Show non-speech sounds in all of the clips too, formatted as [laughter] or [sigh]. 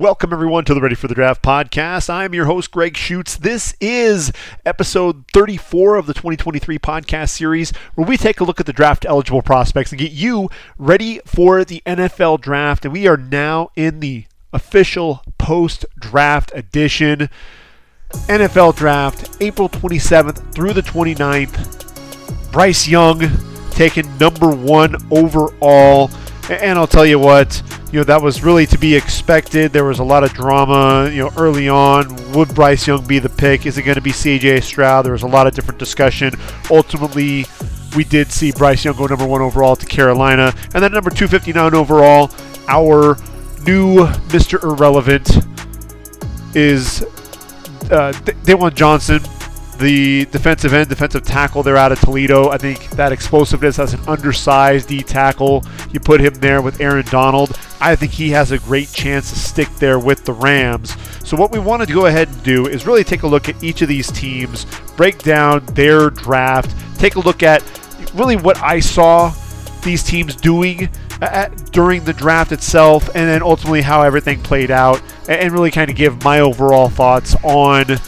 Welcome, everyone, to the Ready for the Draft podcast. I'm your host, Gregg Schutze. This is episode 34 of the 2023 podcast series, where we take a look at the draft eligible prospects and get you ready for the NFL draft. And we are now in the official post draft edition. NFL draft, April 27th through the 29th. Bryce Young taken number one overall. And I'll tell you what, you know, that was really to be expected. There was a lot of drama, you know, early on. Would Bryce Young be the pick? Is it going to be CJ Stroud? There was a lot of different discussion. Ultimately, we did see Bryce Young go number one overall to Carolina. And then number 259 overall, our new Mr. Irrelevant is uh, Desjuan Johnson the defensive end, defensive tackle there out of Toledo. I think that explosiveness as an undersized D tackle, you put him there with Aaron Donald. I think he has a great chance to stick there with the Rams. So, what we want to go ahead and do is really take a look at each of these teams, break down their draft, take a look at really what I saw these teams doing at, during the draft itself, and then ultimately how everything played out, and really kind of give my overall thoughts on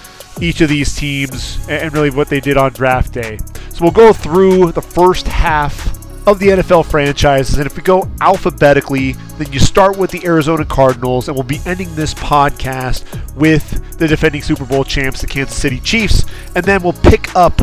each of these teams and really what they did on draft day. So we'll go through the first half of the NFL franchises. And if we go alphabetically, then you start with the Arizona Cardinals, and we'll be ending this podcast with the defending Super Bowl champs, the Kansas City Chiefs. And then we'll pick up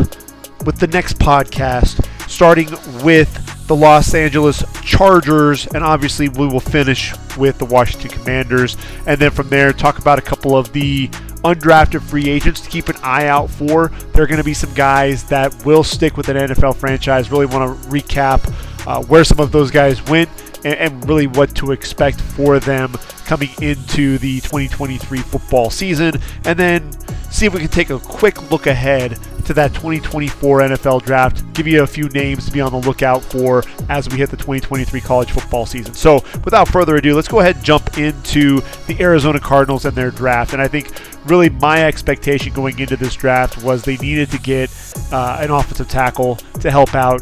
with the next podcast, starting with the Los Angeles Chargers, and obviously we will finish with the Washington Commanders. And then from there, talk about a couple of the undrafted free agents to keep an eye out for. There are going to be some guys that will stick with an NFL franchise. Really want to recap uh, where some of those guys went and, and, really what to expect for them coming into the 2023 football season. And then see if we can take a quick look ahead to that 2024 NFL draft. Give you a few names to be on the lookout for as we hit the 2023 college football season. So, without further ado, let's go ahead and jump into the Arizona Cardinals and their draft. And I think really my expectation going into this draft was they needed to get uh, an offensive tackle to help out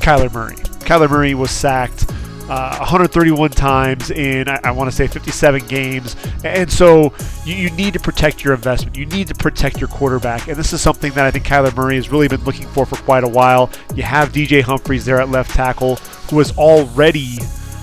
Kyler Murray. Kyler Murray was sacked uh, 131 times in, I, I want to say, 57 games. And so you, you, need to protect your investment. You need to protect your quarterback. And this is something that I think Kyler Murray has really been looking for for quite a while. You have DJ Humphries there at left tackle, who has already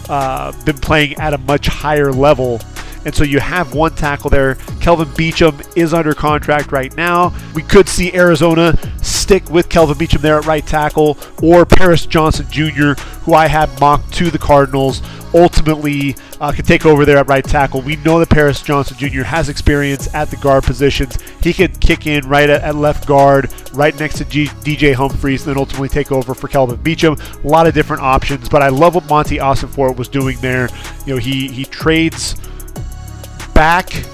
uh, been playing at a much higher level and so you have one tackle there. Kelvin Beachum is under contract right now. We could see Arizona stick with Kelvin Beachum there at right tackle, or Paris Johnson Jr., who I have mocked to the Cardinals, ultimately uh, can take over there at right tackle. We know that Paris Johnson Jr. has experience at the guard positions. He could kick in right at, at left guard, right next to G- DJ Humphries, and then ultimately take over for Kelvin Beachum. A lot of different options, but I love what Monti Ossenfort was doing there. You know, he he trades back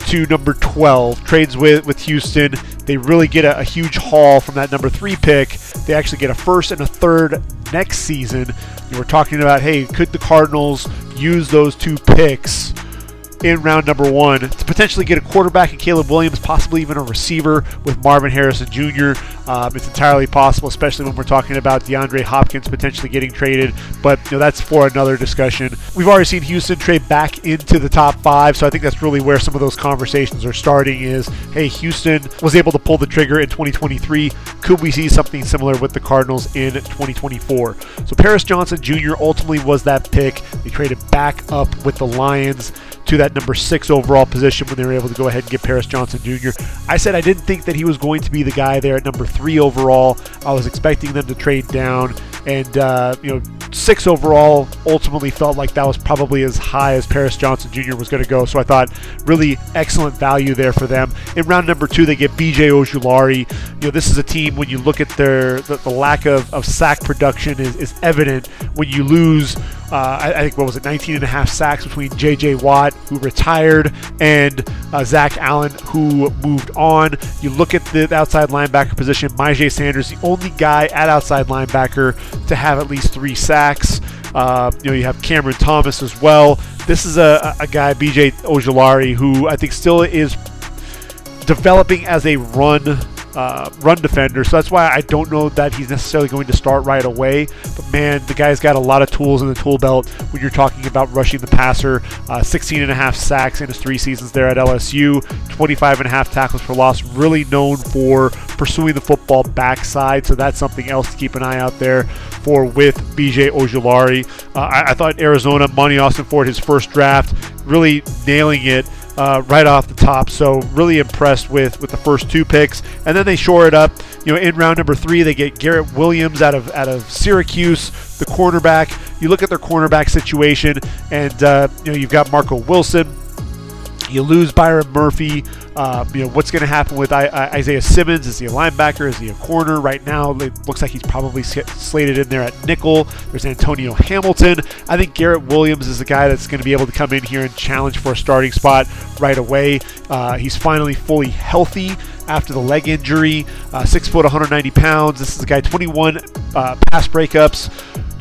to number 12, trades with, with Houston. They really get a, a, huge haul from that number three pick. They actually get a first and a third next season. We're talking about, hey, could the Cardinals use those two picks in round number one to potentially get a quarterback in Caleb Williams, possibly even a receiver with Marvin Harrison Jr. Um, it's entirely possible, especially when we're talking about DeAndre Hopkins potentially getting traded. But you know that's for another discussion. We've already seen Houston trade back into the top five, so I think that's really where some of those conversations are starting. Is hey, Houston was able to pull the trigger in 2023. Could we see something similar with the Cardinals in 2024? So Paris Johnson Jr. ultimately was that pick. They traded back up with the Lions to that number six overall position when they were able to go ahead and get Paris Johnson Jr. I said I didn't think that he was going to be the guy there at number three overall. I was expecting them to trade down, and uh, you know, six overall ultimately felt like that was probably as high as Paris Johnson Jr. was going to go. So I thought really excellent value there for them. In round number two, they get B.J. Ojulari. You know, this is a team when you look at their the, the lack of, of sack production is, is evident when you lose uh, I, I, think what was it, 19 and a half sacks between J.J. Watt, who retired, and uh, Zach Allen, who moved on. You look at the outside linebacker position, Myjai Sanders, the only guy at outside linebacker to have at least three sacks. Uh, you know, you have Cameron Thomas as well. This is a, a guy, BJ Ojulari, who I think still is developing as a run uh, run defender. So that's why I don't know that he's necessarily going to start right away. But man, the guy's got a lot of tools in the tool belt when you're talking about rushing the passer. Uh, 16 and a half sacks in his three seasons there at LSU, 25 and a half tackles for loss. Really known for pursuing the football backside. So that's something else to keep an eye out there for with BJ Ojulari. Uh, I, I, thought Arizona, Monti Ossenfort, his first draft, really nailing it uh, right off the top. So really impressed with with the first two picks, and then they shore it up. You know, in round number three, they get Garrett Williams out of out of Syracuse, the cornerback. You look at their cornerback situation, and uh, you know you've got Marco Wilson. You lose Byron Murphy. Uh, you know what's going to happen with I- I- Isaiah Simmons? Is he a linebacker? Is he a corner? Right now, it looks like he's probably slated in there at nickel. There's Antonio Hamilton. I think Garrett Williams is the guy that's going to be able to come in here and challenge for a starting spot right away. Uh, he's finally fully healthy after the leg injury. Uh, six foot, 190 pounds. This is a guy 21 uh, pass breakups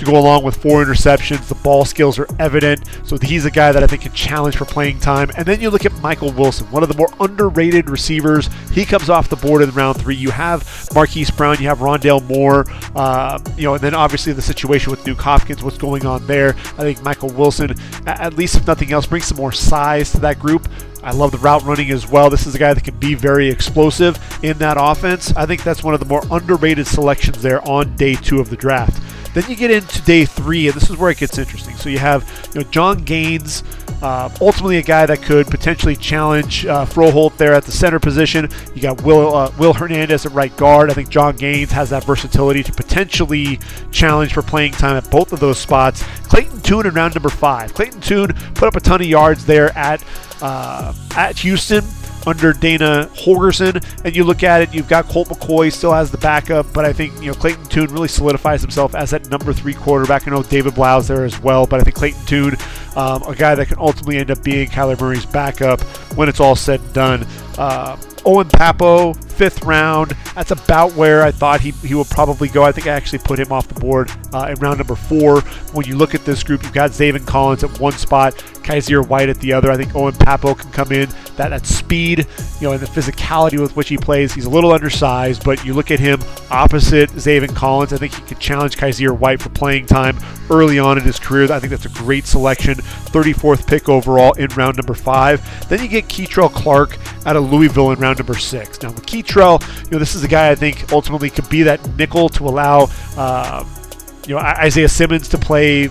to go along with four interceptions. The ball skills are evident. So he's a guy that I think can challenge for playing time. And then you look at Michael Wilson, one of the more underrated receivers. He comes off the board in round three. You have Marquise Brown, you have Rondale Moore, uh, you know, and then obviously the situation with Duke Hopkins, what's going on there. I think Michael Wilson, at least if nothing else, brings some more size to that group. I love the route running as well. This is a guy that can be very explosive in that offense. I think that's one of the more underrated selections there on day two of the draft. Then you get into day three, and this is where it gets interesting. So you have you know Jon Gaines, uh, ultimately a guy that could potentially challenge uh, Froholdt there at the center position. You got Will uh, Will Hernandez at right guard. I think Jon Gaines has that versatility to potentially challenge for playing time at both of those spots. Clayton Tune in round number five. Clayton Tune put up a ton of yards there at uh, at Houston under Dana Holgorsen. And you look at it, you've got Colt McCoy still has the backup, but I think you know Clayton Tune really solidifies himself as that number three quarterback. I know David Blough's there as well, but I think Clayton Tune, um, a guy that can ultimately end up being Kyler Murray's backup when it's all said and done. Uh, Owen Pappoe, fifth round. That's about where I thought he, he would probably go. I think I actually put him off the board uh, in round number four. When you look at this group, you've got Zaven Collins at one spot, Kyzir White at the other. I think Owen Pappoe can come in. That, that speed, you know, and the physicality with which he plays. He's a little undersized, but you look at him opposite Zaven Collins. I think he could challenge Kyzir White for playing time early on in his career. I think that's a great selection. 34th pick overall in round number five. Then you get Kei'Trel Clark out of Louisville in round number six. Now, with Kei'Trel, you know, this is a guy I think ultimately could be that nickel to allow, uh, you know, Isaiah Simmons to play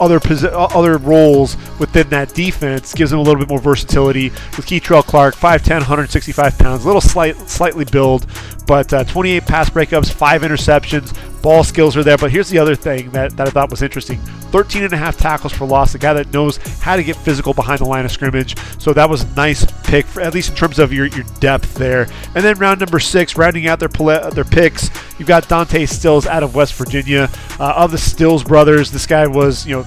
other other roles within that defense gives him a little bit more versatility. With Kei'Trel Clark, 5'10", 165 pounds, a little slight, slightly build, but uh, 28 pass breakups, five interceptions, ball skills are there. But here's the other thing that, that I thought was interesting 13 and a half tackles for loss, a guy that knows how to get physical behind the line of scrimmage. So that was a nice pick, for, at least in terms of your, your depth there. And then round number six, rounding out their their picks, you've got Dante Stills out of West Virginia. Uh, of the Stills brothers, this guy was, you know,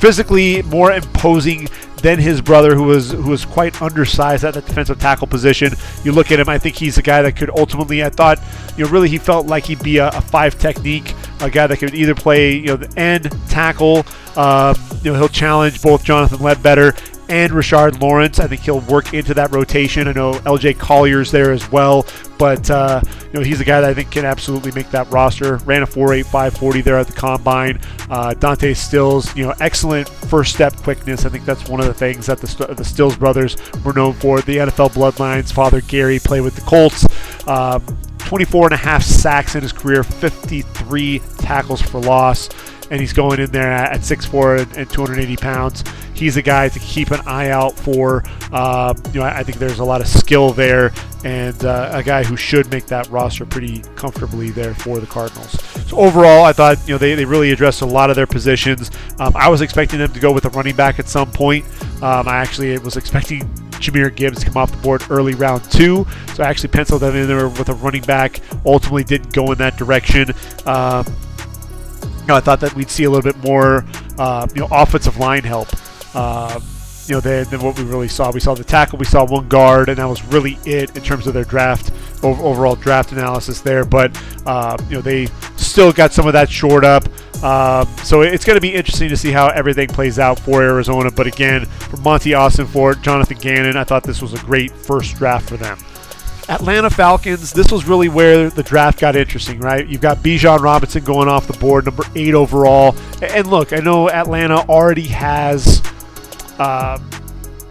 physically more imposing than his brother, who was who was quite undersized at the defensive tackle position. You look at him; I think he's a guy that could ultimately. I thought, you know, really he felt like he'd be a, a five technique, a guy that could either play, you know, the end tackle. Um, you know, he'll challenge both Jonathan Ledbetter and Rashard Lawrence. I think he'll work into that rotation. I know LJ Collier's there as well, but uh, you know he's a guy that I think can absolutely make that roster. Ran a 4.8540 there at the combine. Uh, Dante Stills, you know, excellent first step quickness. I think that's one of the things that the, the Stills brothers were known for. The NFL bloodlines. Father Gary played with the Colts. Um, 24 and a half sacks in his career, 53 tackles for loss and he's going in there at 6'4 and 280 pounds. He's a guy to keep an eye out for. Uh, you know, I think there's a lot of skill there, and uh, a guy who should make that roster pretty comfortably there for the Cardinals. So overall, I thought you know they, they really addressed a lot of their positions. Um, I was expecting them to go with a running back at some point. Um, I actually was expecting Jahmyr Gibbs to come off the board early round two. So I actually penciled them in there with a running back. Ultimately, didn't go in that direction. Um, you know, I thought that we'd see a little bit more, uh, you know, offensive line help. Uh, you know, than, than, what we really saw. We saw the tackle, we saw one guard, and that was really it in terms of their draft overall draft analysis there. But uh, you know, they still got some of that short up. Um, so it's going to be interesting to see how everything plays out for Arizona. But again, for Monti Ossenfort, Jonathan Gannon, I thought this was a great first draft for them. Atlanta Falcons, this was really where the draft got interesting, right? You've got Bijan Robinson going off the board, number eight overall. And look, I know Atlanta already has uh,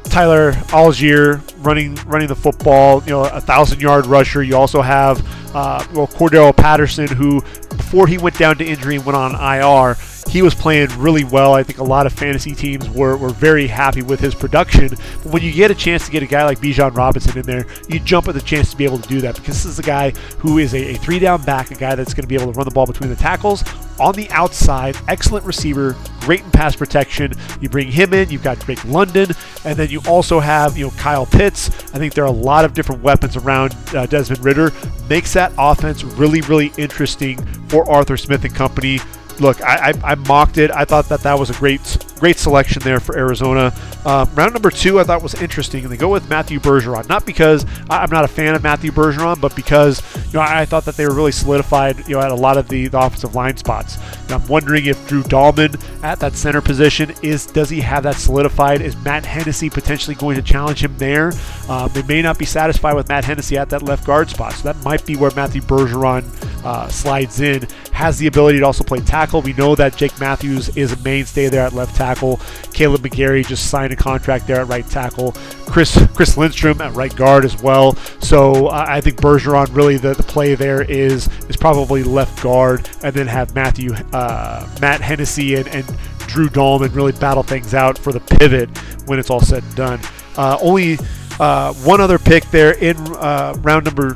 Tyler Allgeier running running the football, you know, a thousand yard rusher. You also have uh, well Cordarrelle Patterson, who before he went down to injury and went on IR, he was playing really well. I think a lot of fantasy teams were, were very happy with his production. But when you get a chance to get a guy like Bijan Robinson in there, you jump at the chance to be able to do that because this is a guy who is a, a three down back, a guy that's going to be able to run the ball between the tackles on the outside. Excellent receiver, great in pass protection. You bring him in, you've got Drake London, and then you also have you know Kyle Pitts. I think there are a lot of different weapons around uh, Desmond Ridder. Makes that offense really, really interesting for Arthur Smith and company look, I, I, I, mocked it. I thought that that was a great great selection there for Arizona. Um, round number two, I thought was interesting, and they go with Matthew Bergeron. Not because I'm not a fan of Matthew Bergeron, but because you know I, thought that they were really solidified, you know, at a lot of the, the offensive line spots. I'm wondering if Drew Dalman at that center position is does he have that solidified? Is Matt Hennessy potentially going to challenge him there? Um, they may not be satisfied with Matt Hennessy at that left guard spot, so that might be where Matthew Bergeron uh, slides in. Has the ability to also play tackle. We know that Jake Matthews is a mainstay there at left tackle. Kaleb McGary just signed a contract there at right tackle. Chris Chris Lindstrom at right guard as well. So uh, I think Bergeron really the, the play there is is probably left guard, and then have Matthew uh, Matt Hennessy and, and Drew Dalman really battle things out for the pivot when it's all said and done. Uh, only uh, one other pick there in uh, round number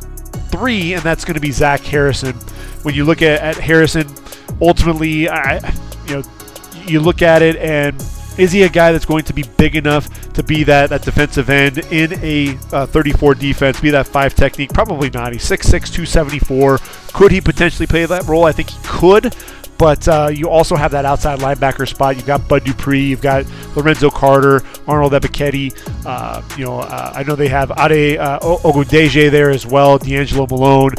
three, and that's going to be Zach Harrison. When you look at, at Harrison, ultimately, I, you know, you look at it and is he a guy that's going to be big enough to be that, that defensive end in a uh, 34 defense, be that five technique? Probably not. He's 6'6, 274. Could he potentially play that role? I think he could. But uh, you also have that outside linebacker spot. You've got Bud Dupree, you've got Lorenzo Carter, Arnold Ebiketie. Uh, you know, uh, I know they have Ade uh, there as well, D'Angelo Malone.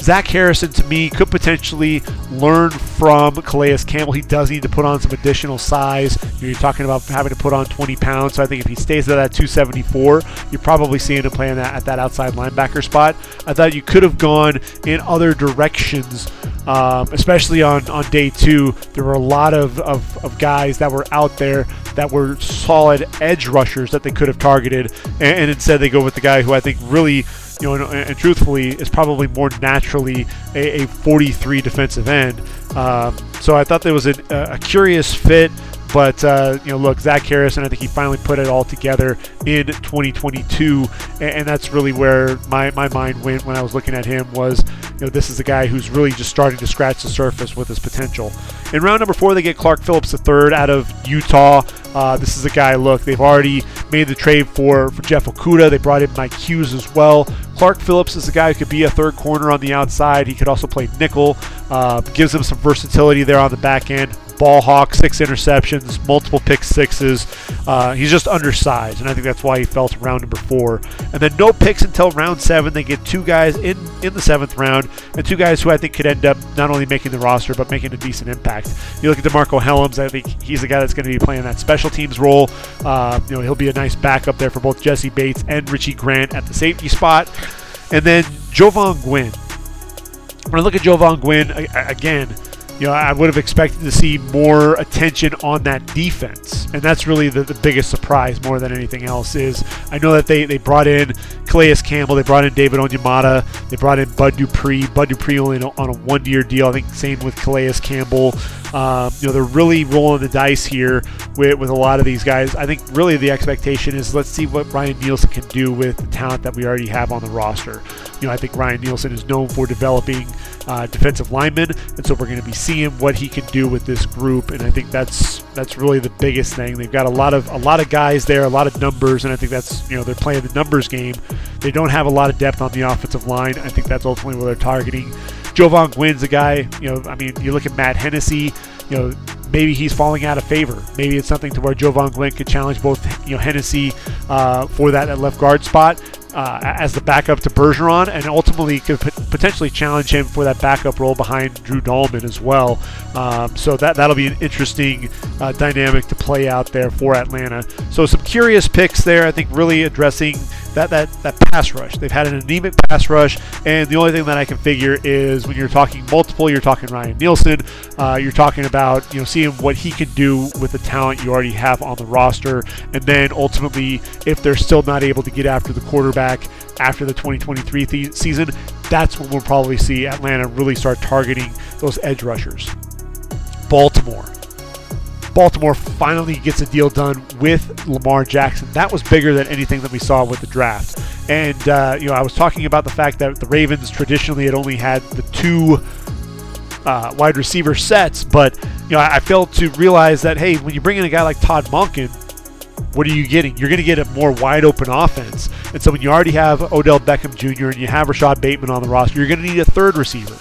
Zach Harrison, to me, could potentially learn from Calais Campbell. He does need to put on some additional size. You're talking about having to put on 20 pounds. So I think if he stays at that 274, you're probably seeing him playing that at that outside linebacker spot. I thought you could have gone in other directions, um, especially on, on day two. There were a lot of, of, of guys that were out there that were solid edge rushers that they could have targeted, and, and instead they go with the guy who I think really you know, and, and, truthfully, is probably more naturally a, a 43 defensive end. Um, so I thought there was a, a curious fit. But uh, you know, look, Zach Harrison. I think he finally put it all together in 2022, and, and, that's really where my, my mind went when I was looking at him. Was you know, this is a guy who's really just starting to scratch the surface with his potential. In round number four, they get Clark Phillips III out of Utah. Uh, this is a guy. Look, they've already made the trade for for Jeff Okudah. They brought in Mike Hughes as well. Clark Phillips is a guy who could be a third corner on the outside. He could also play nickel. Uh, gives him some versatility there on the back end ball hawk, six interceptions, multiple pick sixes. Uh, he's just undersized, and I think that's why he fell to round number four. And then no picks until round seven. They get two guys in in the seventh round, and two guys who I think could end up not only making the roster but making a decent impact. You look at DeMarcco Hellams. I think he's the guy that's going to be playing that special teams role. Uh, you know, he'll be a nice backup there for both Jessie Bates and Richie Grant at the safety spot. And then Jovaughn Gwyn. When I look at Jovaughn Gwyn again you know, I would have expected to see more attention on that defense. And that's really the, the biggest surprise more than anything else is I know that they, they brought in Calais Campbell, they brought in David Onyemata, they brought in Bud Dupree. Bud Dupree only on a one-year deal. I think same with Calais Campbell. Um, you know, they're really rolling the dice here with, with a lot of these guys. I think really the expectation is let's see what Ryan Nielsen can do with the talent that we already have on the roster. You know, I think Ryan Nielsen is known for developing uh, defensive lineman, and so we're going to be seeing what he can do with this group. And I think that's that's really the biggest thing. They've got a lot of a lot of guys there, a lot of numbers, and I think that's you know they're playing the numbers game. They don't have a lot of depth on the offensive line. I think that's ultimately what they're targeting. Jovaughn Gwyn's a guy. You know, I mean, you look at Matt Hennessy. You know, maybe he's falling out of favor. Maybe it's something to where Jovaughn Gwyn could challenge both you know Hennessy uh, for that at left guard spot uh, as the backup to Bergeron, and ultimately could potentially challenge him for that backup role behind Drew Dalman as well. Um, so that that'll be an interesting uh, dynamic to play out there for Atlanta. So some curious picks there. I think really addressing that that that pass rush. They've had an anemic pass rush, and the only thing that I can figure is when you're talking multiple, you're talking Ryan Nielsen, uh, you're talking about you know seeing what he can do with the talent you already have on the roster, and then ultimately if they're still not able to get after the quarterback after the 2023 th- season, that's when we'll probably see Atlanta really start targeting those edge rushers. Baltimore. Baltimore finally gets a deal done with Lamar Jackson. That was bigger than anything that we saw with the draft. And, uh, you know, I was talking about the fact that the Ravens traditionally had only had the two uh, wide receiver sets, but, you know, I, I failed to realize that, hey, when you bring in a guy like Todd Monken, what are you getting? You're going to get a more wide open offense. And so when you already have Odell Beckham Jr. and you have Rashod Bateman on the roster, you're going to need a third receiver.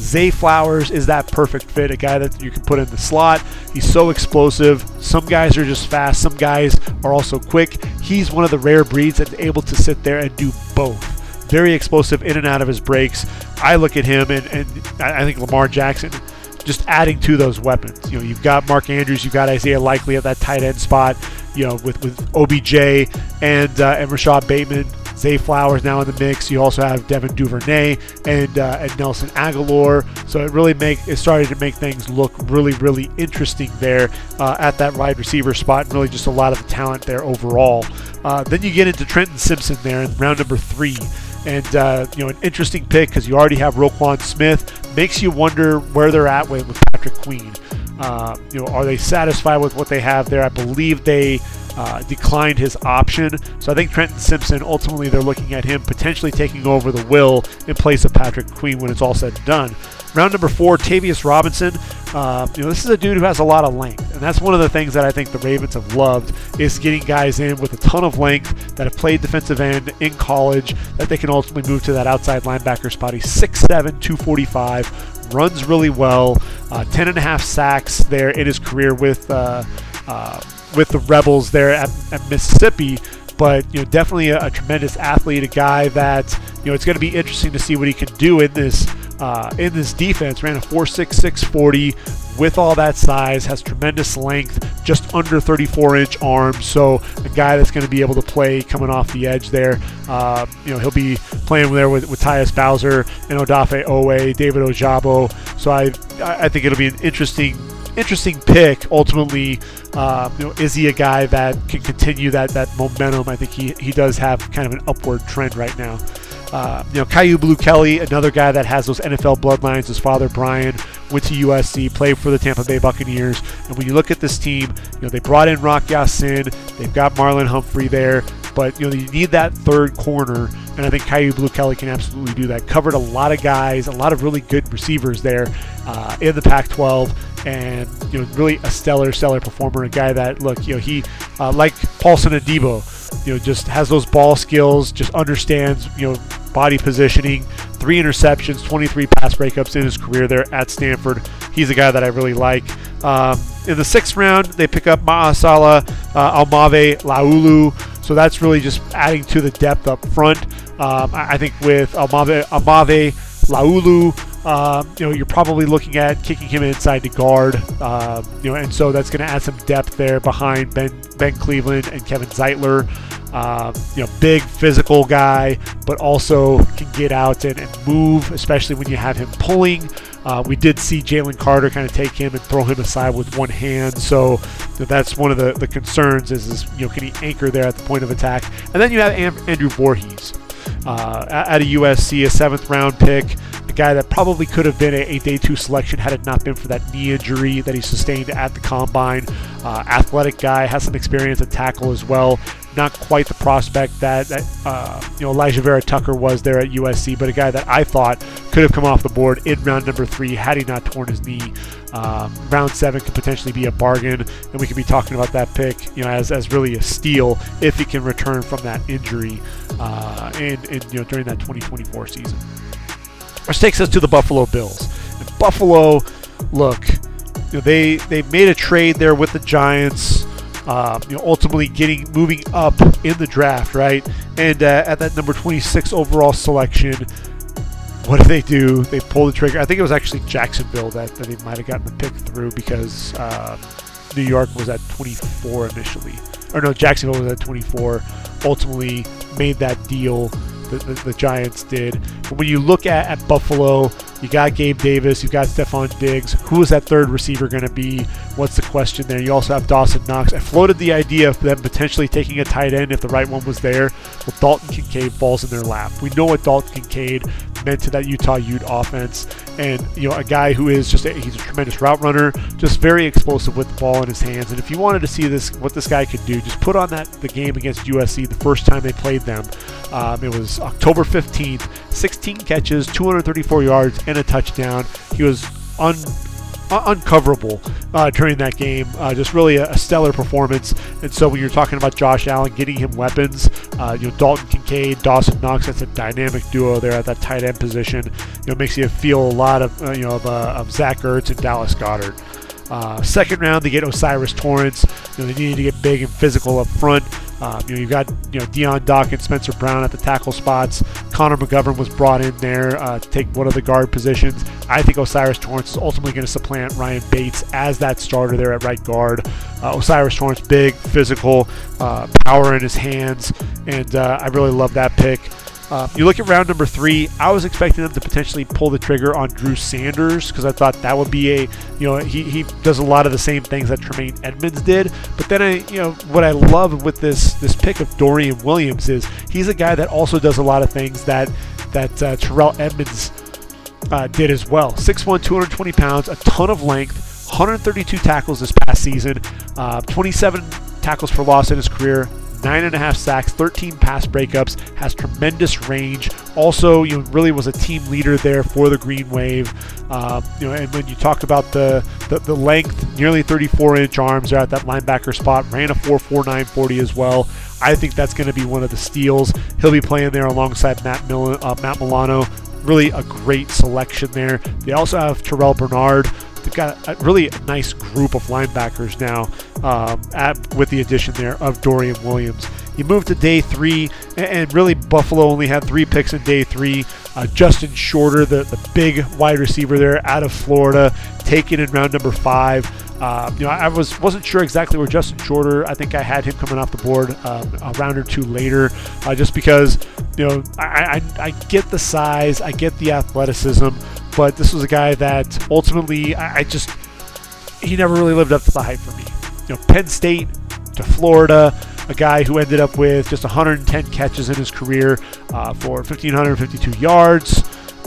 Zay Flowers is that perfect fit, a guy that you can put in the slot. He's so explosive. Some guys are just fast, some guys are also quick. He's one of the rare breeds that's able to sit there and do both. Very explosive in and out of his breaks. I look at him and, and I think Lamar Jackson just adding to those weapons. You know, you've got Mark Andrews, you've got Isaiah Likely at that tight end spot. You know, with with OBJ and uh, and Rashod Bateman, Zay Flowers now in the mix. You also have Devin Duvernay and uh, and Nelson Agholor. So it really make it started to make things look really really interesting there uh, at that wide receiver spot, and really just a lot of the talent there overall. Uh, then you get into Trenton Simpson there in round number three. And uh, you know, an interesting pick because you already have Roquan Smith. Makes you wonder where they're at with, with Patrick Queen. Uh, you know, are they satisfied with what they have there? I believe they uh, declined his option. So I think Trenton Simpson, ultimately, they're looking at him potentially taking over the will in place of Patrick Queen when it's all said and done. Round number four, Tavius Robinson. Uh, you know, this is a dude who has a lot of length, and that's one of the things that I think the Ravens have loved is getting guys in with a ton of length that have played defensive end in college that they can ultimately move to that outside linebacker spot. He's 6'7", 245, runs really well, uh, 10 and a half sacks there in his career with. Uh, uh with the Rebels there at, at Mississippi. But you know, definitely a, a, tremendous athlete, a guy that you know it's going to be interesting to see what he can do in this uh, in this defense. Ran a 4.66 40 with all that size, has tremendous length, just under 34 inch arms. So a guy that's going to be able to play coming off the edge there. Uh, you know, he'll be playing there with, with Tyus Bowser and Odafe Oweh, David Ojabo. So I I think it'll be an interesting interesting pick. Ultimately, uh, you know, is he a guy that can continue that that momentum? I think he he does have kind of an upward trend right now. Uh, you know, Kyu Blue Kelly, another guy that has those NFL bloodlines. His father, Brian, went to USC, played for the Tampa Bay Buccaneers. And when you look at this team, you know, they brought in Rock Ya-Sin. They've got Marlon Humphrey there. But, you know, you need that third corner. And I think Kyu Blue Kelly can absolutely do that. Covered a lot of guys, a lot of really good receivers there uh, in the Pac 12 and you know really a stellar stellar performer a guy that look you know he uh, like Paulson Adebo you know just has those ball skills just understands you know body positioning three interceptions 23 pass breakups in his career there at Stanford. He's a guy that I really like. Um, in the sixth round they pick up Ma'asala uh, Aumavae-Laulu. So that's really just adding to the depth up front. Um, I, I, think with Aumavae, Almave Laulu um, you know, you're probably looking at kicking him inside to guard, uh, you know, and so that's going to add some depth there behind Ben Ben Cleveland and Kevin Zeitler. Um, you know, big physical guy, but also can get out and, and move, especially when you have him pulling. Uh, we did see Jalen Carter kind of take him and throw him aside with one hand, so that's one of the, the concerns is, is you know can he anchor there at the point of attack? And then you have Andrew Voorhees uh, at a USC, a seventh round pick guy that probably could have been a, a, day two selection had it not been for that knee injury that he sustained at the combine. Uh, athletic guy, has some experience at tackle as well. Not quite the prospect that, that uh, you know Alijah Vera-Tucker was there at USC, but a guy that I thought could have come off the board in round number three had he not torn his knee. Um, round seven could potentially be a bargain, and we could be talking about that pick, you know, as, as really a steal if he can return from that injury, uh, and, and you know during that 2024 season. Which takes us to the Buffalo Bills. And Buffalo, look, you know, they they made a trade there with the Giants. Uh, you know, ultimately getting moving up in the draft, right? And uh, at that number 26 overall selection, what do they do? They pull the trigger. I think it was actually Jacksonville that, that they might have gotten the pick through because um, New York was at 24 initially. Or no, Jacksonville was at 24. Ultimately made that deal the, the, the, Giants did. But when you look at, at Buffalo, you got Gabe Davis, you got Stefon Diggs. Who is that third receiver going to be? What's the question there? You also have Dawson Knox. I floated the idea of them potentially taking a tight end if the right one was there. Well, Dalton Kincaid falls in their lap. We know what Dalton Kincaid meant to that Utah Ute offense. And, you know, a guy who is just, a, he's a tremendous route runner, just very explosive with the ball in his hands. And if you wanted to see this, what this guy could do, just put on that the game against USC the first time they played them. Um, it was October 15th, 16 catches, 234 yards, and a touchdown. He was un uncoverable uh, during that game. Uh, just really a, a, stellar performance. And so when you're talking about Josh Allen getting him weapons, uh, you know Dalton Kincaid, Dawson Knox, that's a dynamic duo there at that tight end position. You know, makes you feel a lot of uh, you know of, uh, of Zach Ertz and Dallas Goedert. Uh, second round, they get O'Cyrus Torrence. You know, they needed to get big and physical up front. Uh, you know, you've got you know Dion Dawkins, and Spencer Brown at the tackle spots. Connor McGovern was brought in there uh, to take one of the guard positions. I think O'Cyrus Torrence is ultimately going to supplant Ryan Bates as that starter there at right guard. Uh, O'Cyrus Torrence, big, physical, uh, power in his hands, and uh, I really love that pick. Uh, you look at round number three. I was expecting them to potentially pull the trigger on Drew Sanders because I thought that would be a, you know, he, he does a lot of the same things that Tremaine Edmunds did. But then I, you know, what I love with this this pick of Dorian Williams is he's a guy that also does a lot of things that that uh, Terrell Edmonds uh, did as well. 6'1", 220 pounds, a ton of length, 132 tackles this past season, uh, 27 tackles for loss in his career, nine and a half sacks, 13 pass breakups, has tremendous range. Also, you know, really was a team leader there for the Green Wave. Um, you know, and when you talk about the, the, the length, nearly 34 inch arms there at that linebacker spot, ran a 4.4940 as well. I think that's going to be one of the steals. He'll be playing there alongside Matt, Mil- uh, Matt Milano. Really a great selection there. They also have Terrel Bernard they've got a really nice group of linebackers now um, at, with the addition there of Dorian Williams. You move to day three, and really Buffalo only had three picks in day three. Uh, Justin Shorter, the, the big wide receiver there out of Florida, taken in round number five. Uh, you know, I was wasn't sure exactly where Justin Shorter. I think I had him coming off the board um, a round or two later, uh, just because you know I, I, I get the size, I get the athleticism, but this was a guy that ultimately I, I just he never really lived up to the hype for me. You know, Penn State to Florida, a guy who ended up with just 110 catches in his career uh, for 1,552 yards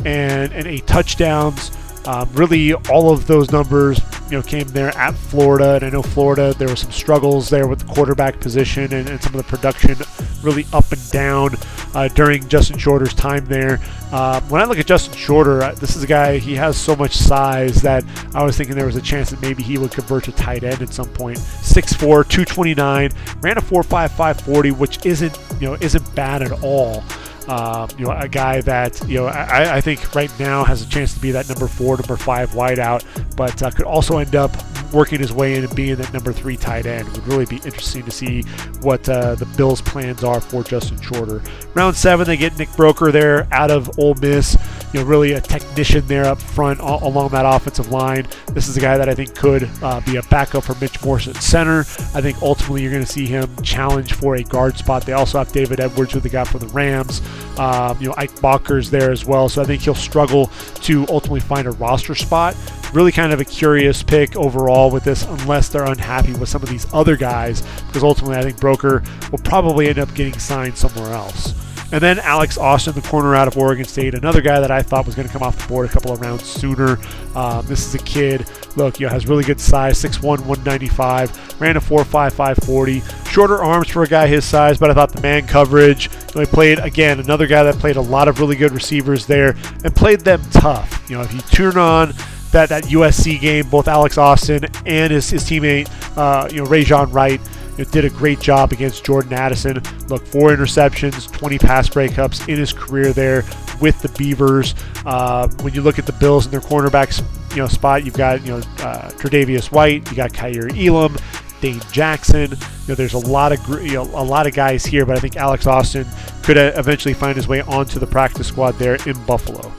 and, and eight touchdowns. Um, really, all of those numbers, you know, came there at Florida, and I know Florida there were some struggles there with the quarterback position and, and some of the production, really up and down uh, during Justin Shorter's time there. Uh, when I look at Justin Shorter, this is a guy he has so much size that I was thinking there was a chance that maybe he would convert to tight end at some point. 6'4", 229, ran a 4.55 40, which isn't you know isn't bad at all. Um, you know, a guy that you know I, I, think right now has a chance to be that number four, number five wideout, but uh, could also end up working his way in and being that number three tight end. It would really be interesting to see what uh, the Bills' plans are for Justin Shorter. Round seven, they get Nick Broeker there out of Ole Miss. You know, really a technician there up front all, along that offensive line. This is a guy that I think could uh, be a backup for Mitch Morse at center. I think ultimately you're going to see him challenge for a guard spot. They also have David Edwards, who they got for the Rams. Um, you know, Ike Boettger's there as well. So I think he'll struggle to ultimately find a roster spot. Really kind of a curious pick overall with this, unless they're unhappy with some of these other guys, because ultimately I think Broeker will probably end up getting signed somewhere else. And then Alex Austin, the corner out of Oregon State, another guy that I thought was going to come off the board a couple of rounds sooner. Um, this is a kid, look, you know, has really good size, 6'1", 195, ran a 4.55 40. Shorter arms for a guy his size, but I thought the man coverage. You know, he played again another guy that played a lot of really good receivers there and played them tough. You know, if you turn on that that USC game, both Alex Austin and his, his teammate, uh, you know, Rejzohn Wright you know, did a great job against Jordan Addison. Look, four interceptions, 20 pass breakups in his career there with the Beavers. Uh, when you look at the Bills and their cornerbacks, you know, spot, you've got you know uh, Tre'Davious White, you got Kaiir Elam, Dane Jackson. You know, there's a lot of you know a lot of guys here, but I think Alex Austin could uh, eventually find his way onto the practice squad there in Buffalo.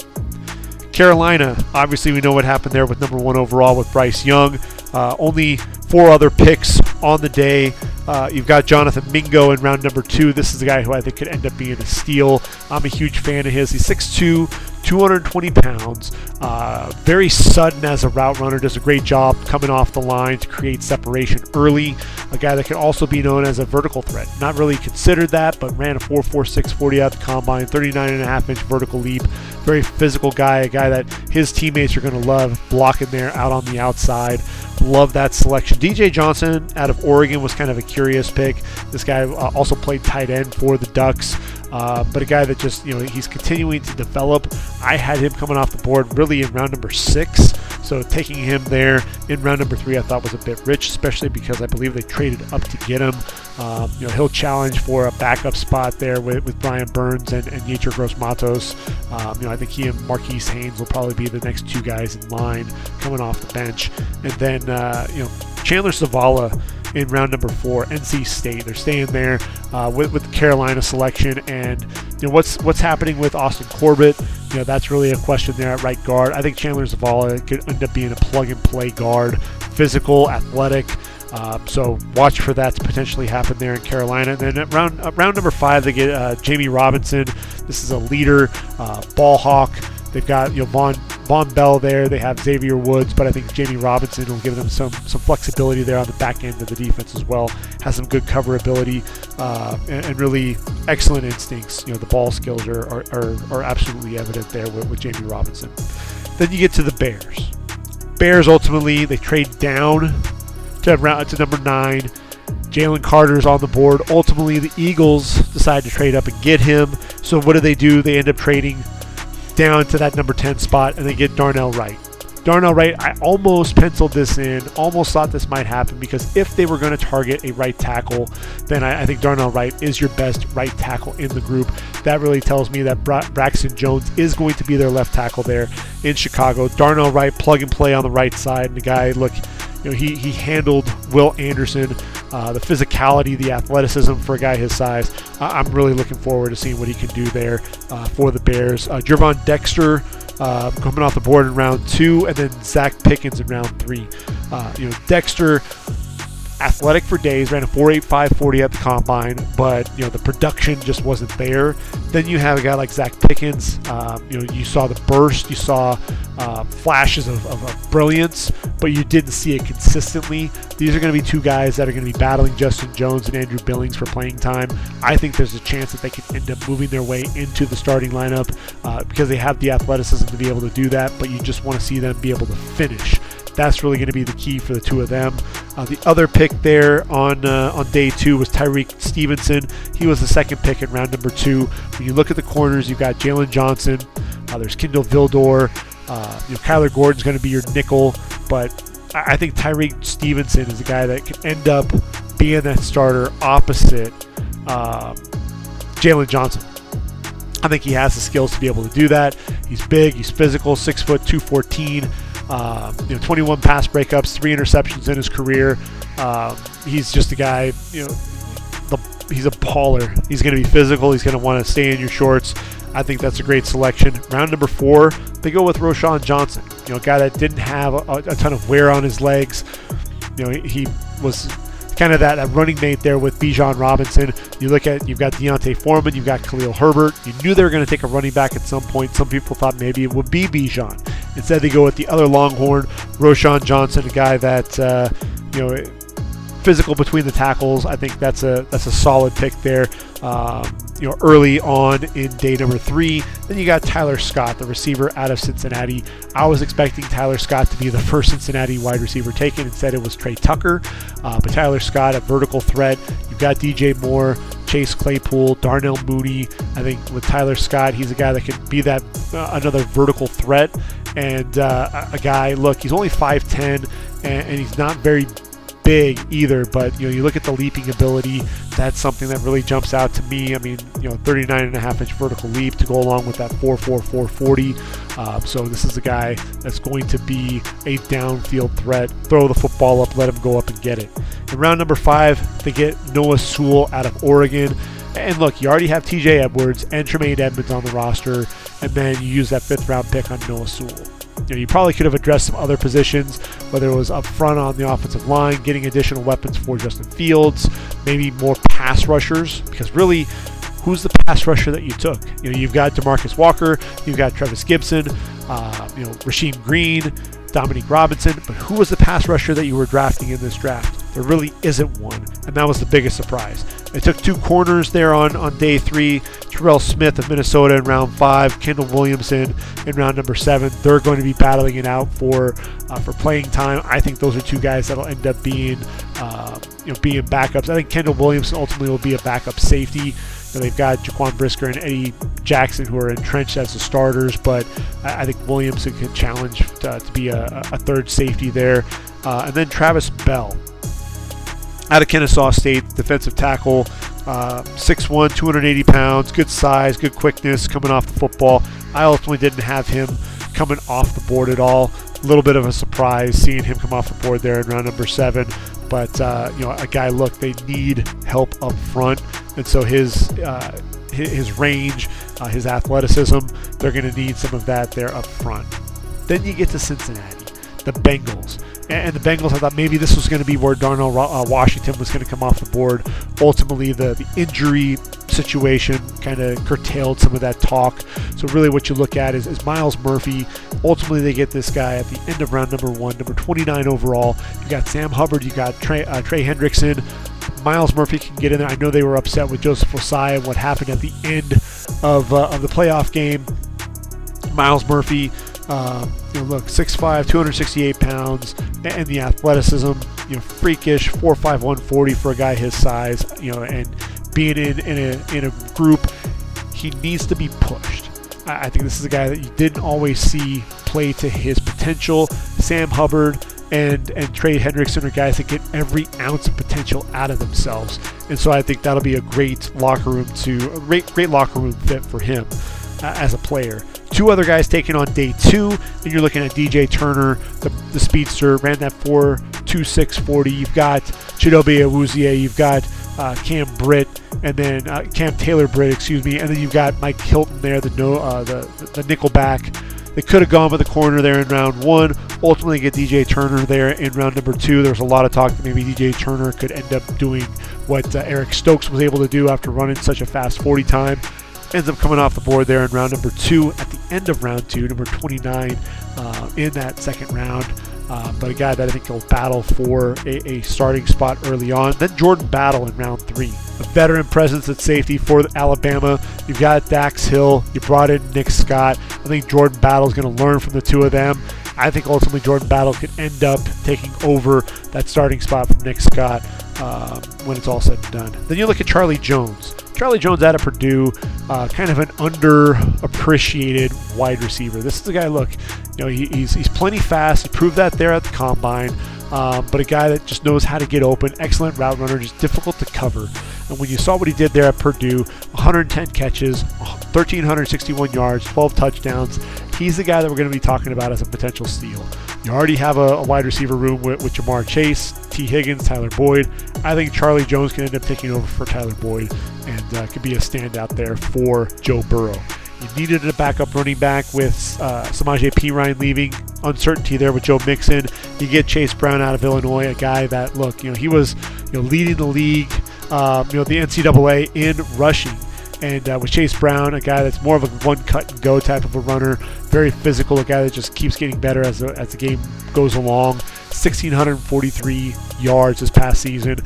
Carolina, obviously, we know what happened there with number one overall with Bryce Young. Uh, only four other picks on the day. Uh, you've got Jonathan Mingo in round number two. This is a guy who I think could end up being a steal. I'm a huge fan of his. He's 6'2, 220 pounds. Uh, very sudden as a route runner. Does a great job coming off the line to create separation early. A guy that can also be known as a vertical threat. Not really considered that, but ran a 4.46 40 out the combine, 39 and a half inch vertical leap. Very physical guy. A guy that his teammates are going to love blocking there out on the outside. Love that selection. DJ Johnson out of Oregon was kind of a curious pick. This guy uh, also played tight end for the Ducks. Uh, but a guy that just, you know, he's continuing to develop. I had him coming off the board really in round number six. So taking him there in round number three, I thought was a bit rich, especially because I believe they traded up to get him. Um, you know, he'll challenge for a backup spot there with, with Brian Burns and, and Yetur Gross Matos. Um, you know, I think he and Marquis Haynes will probably be the next two guys in line coming off the bench. And then, uh, you know, Chandler Zavala in round number four, NC State. They're staying there uh, with, with the Carolina selection, and you know what's what's happening with Austin Corbett. You know that's really a question there at right guard. I think Chandler Zavala could end up being a plug and play guard, physical, athletic. Uh, so watch for that to potentially happen there in Carolina. And then at round round number five, they get uh, Jammie Robinson. This is a leader, uh, ball hawk. They've got you know Vonn Vonn Bell there. They have Xavier Woods, but I think Jammie Robinson will give them some some flexibility there on the back end of the defense as well. Has some good cover ability uh, and, and, really excellent instincts. You know the ball skills are are, are, are absolutely evident there with, with Jammie Robinson. Then you get to the Bears. Bears ultimately they trade down to round to number nine. Jalen Carter's on the board. Ultimately, the Eagles decide to trade up and get him. So what do they do? They end up trading down to that number 10 spot and they get Darnell Wright. Darnell Wright, I almost penciled this in, almost thought this might happen because if they were going to target a right tackle, then I, I, think Darnell Wright is your best right tackle in the group. That really tells me that Bra- Braxton Jones is going to be their left tackle there in Chicago. Darnell Wright, plug and play on the right side. And the guy, look, you know, he, he handled Will Anderson, uh, the physicality, the athleticism for a guy his size. I'm really looking forward to seeing what he can do there uh, for the Bears. Uh, Gervon Dexter uh, coming off the board in round two, and then Zacch Pickens in round three. Uh, you know, Dexter athletic for days, ran a 4.85 40 at the combine, but you know the production just wasn't there. Then you have a guy like Zacch Pickens. Um, you know, you saw the burst, you saw uh, flashes of, of, of, brilliance, but you didn't see it consistently. These are going to be two guys that are going to be battling Justin Jones and Andrew Billings for playing time. I think there's a chance that they can end up moving their way into the starting lineup uh, because they have the athleticism to be able to do that, but you just want to see them be able to finish. That's really going to be the key for the two of them. Uh, the other pick there on uh, on day two was Tyrique Stevenson. He was the second pick in round number two. When you look at the corners, you've got Jaylon Johnson. Uh, there's Kindle Vildor. Uh, you know, Kyler Gordon's going to be your nickel, but I, I think Tyrique Stevenson is a guy that can end up being that starter opposite um, Jaylon Johnson. I think he has the skills to be able to do that. He's big, he's physical, six foot two fourteen. Um, you know, 21 pass breakups, three interceptions in his career. Um, he's just a guy. You know, the, he's a baller. He's going to be physical. He's going to want to stay in your shorts. I think that's a great selection. Round number four, they go with Roschon Johnson. You know, a guy that didn't have a, a ton of wear on his legs. You know, he, he was kind of that, that, running mate there with Bijan Robinson. You look at you've got D'Onta Foreman, you've got Khalil Herbert. You knew they were going to take a running back at some point. Some people thought maybe it would be Bijan. Instead, they go with the other Longhorn, Roschon Johnson, a guy that uh, you know physical between the tackles. I think that's a that's a solid pick there. Um, you know, early on in day number three. Then you got Tyler Scott, the receiver out of Cincinnati. I was expecting Tyler Scott to be the first Cincinnati wide receiver taken. Instead, it was Tre Tucker. Uh, but Tyler Scott, a vertical threat. You've got DJ Moore, Chase Claypool, Darnell Mooney. I think with Tyler Scott, he's a guy that could be that uh, another vertical threat and uh, a guy. Look, he's only 5'10", and, and he's not very big either, but you know, you look at the leaping ability, that's something that really jumps out to me. I mean, you know, 39 and a half inch vertical leap to go along with that 4.44 40. Um, so this is a guy that's going to be a downfield threat. Throw the football up, let him go up and get it. In round number five, they get Noah Sewell out of Oregon. And look, you already have TJ Edwards and Tremaine Edmunds on the roster, and then you use that fifth round pick on Noah Sewell. You, know, you probably could have addressed some other positions, whether it was up front on the offensive line, getting additional weapons for Justin Fields, maybe more pass rushers, because really, who's the pass rusher that you took? You know, you've got Demarcus Walker, you've got Trevis Gipson, uh, you know, Rasheem Green, Dominique Robinson, but who was the pass rusher that you were drafting in this draft? There really isn't one, and that was the biggest surprise. They took two corners there on, on day three. Terrell Smith of Minnesota in round five, Kendall Williamson in round number seven. They're going to be battling it out for uh, for playing time. I think those are two guys that'll end up being uh, you know being backups. I think Kendall Williamson ultimately will be a backup safety. You know, they've got Jaquan Brisker and Eddie Jackson who are entrenched as the starters, but I, think Williamson can challenge to, to be a, a, third safety there. Uh, and then Travis Bell out of Kennesaw State, defensive tackle, uh, 6'1", 280 pounds, good size, good quickness coming off the football. I ultimately didn't have him coming off the board at all. A little bit of a surprise seeing him come off the board there in round number seven. But uh, you know, a guy, look, they need help up front, and so his uh, his range, uh, his athleticism, they're going to need some of that there up front. Then you get to Cincinnati, the Bengals and the Bengals, I thought maybe this was going to be where Darnell uh, Washington was going to come off the board. Ultimately, the, the injury situation kind of curtailed some of that talk. So really, what you look at is, is Myles Murphy. Ultimately, they get this guy at the end of round number one, number 29 overall. You got Sam Hubbard, you got Trey, uh, Trey Hendrickson. Myles Murphy can get in there. I know they were upset with Joseph Ossai and what happened at the end of, uh, of the playoff game. Myles Murphy uh, you know, look, 6'5", 268 pounds, and the athleticism, you know, freakish, 4'5", 140 for a guy his size, you know, and being in, in, a, in a group, he needs to be pushed. I, I think this is a guy that you didn't always see play to his potential. Sam Hubbard and and Trey Hendrickson are guys that get every ounce of potential out of themselves, and so I think that'll be a great locker room to a great great locker room fit for him uh, as a player. Two other guys taken on day two, and you're looking at DJ Turner, the, the speedster, ran that 4.2640. You've got Chidobe Awuzie, you've got uh, Cam Britt, and then uh, Cam Taylor Britt, excuse me, and then you've got Mike Hilton there, the no, uh, the the nickel back. They could have gone with the corner there in round one. Ultimately, get DJ Turner there in round number two. There was a lot of talk that maybe DJ Turner could end up doing what uh, Eric Stokes was able to do after running such a fast 40 time ends up coming off the board there in round number two at the end of round two, number 29 uh, in that second round. Uh, but a guy that I think will battle for a, a, starting spot early on. Then Jordan Battle in round three. A veteran presence at safety for Alabama. You've got Dax Hill. You brought in Nick Scott. I think Jordan Battle is going to learn from the two of them. I think ultimately Jordan Battle could end up taking over that starting spot from Nick Scott um, when it's all said and done. Then you look at Charlie Jones. Charlie Jones out of Purdue, uh, kind of an underappreciated wide receiver. This is a guy. Look, you know, he, he's he's plenty fast. He proved that there at the combine. Um, but a guy that just knows how to get open, excellent route runner, just difficult to cover. And when you saw what he did there at Purdue, 110 catches, 1,361 yards, 12 touchdowns, he's the guy that we're going to be talking about as a potential steal. You already have a, a wide receiver room with, with Ja'Marr Chase, Tee Higgins, Tyler Boyd. I think Charlie Jones can end up taking over for Tyler Boyd and uh, could be a standout there for Joe Burrow. You needed a backup running back with uh, Samaje Perine leaving, uncertainty there with Joe Mixon. You get Chase Brown out of Illinois, a guy that look, you know, he was you know leading the league, um, you know, the NCAA in rushing. And uh, with Chase Brown, a guy that's more of a one cut and go type of a runner, very physical, a guy that just keeps getting better as the, as the game goes along. 1,643 yards this past season,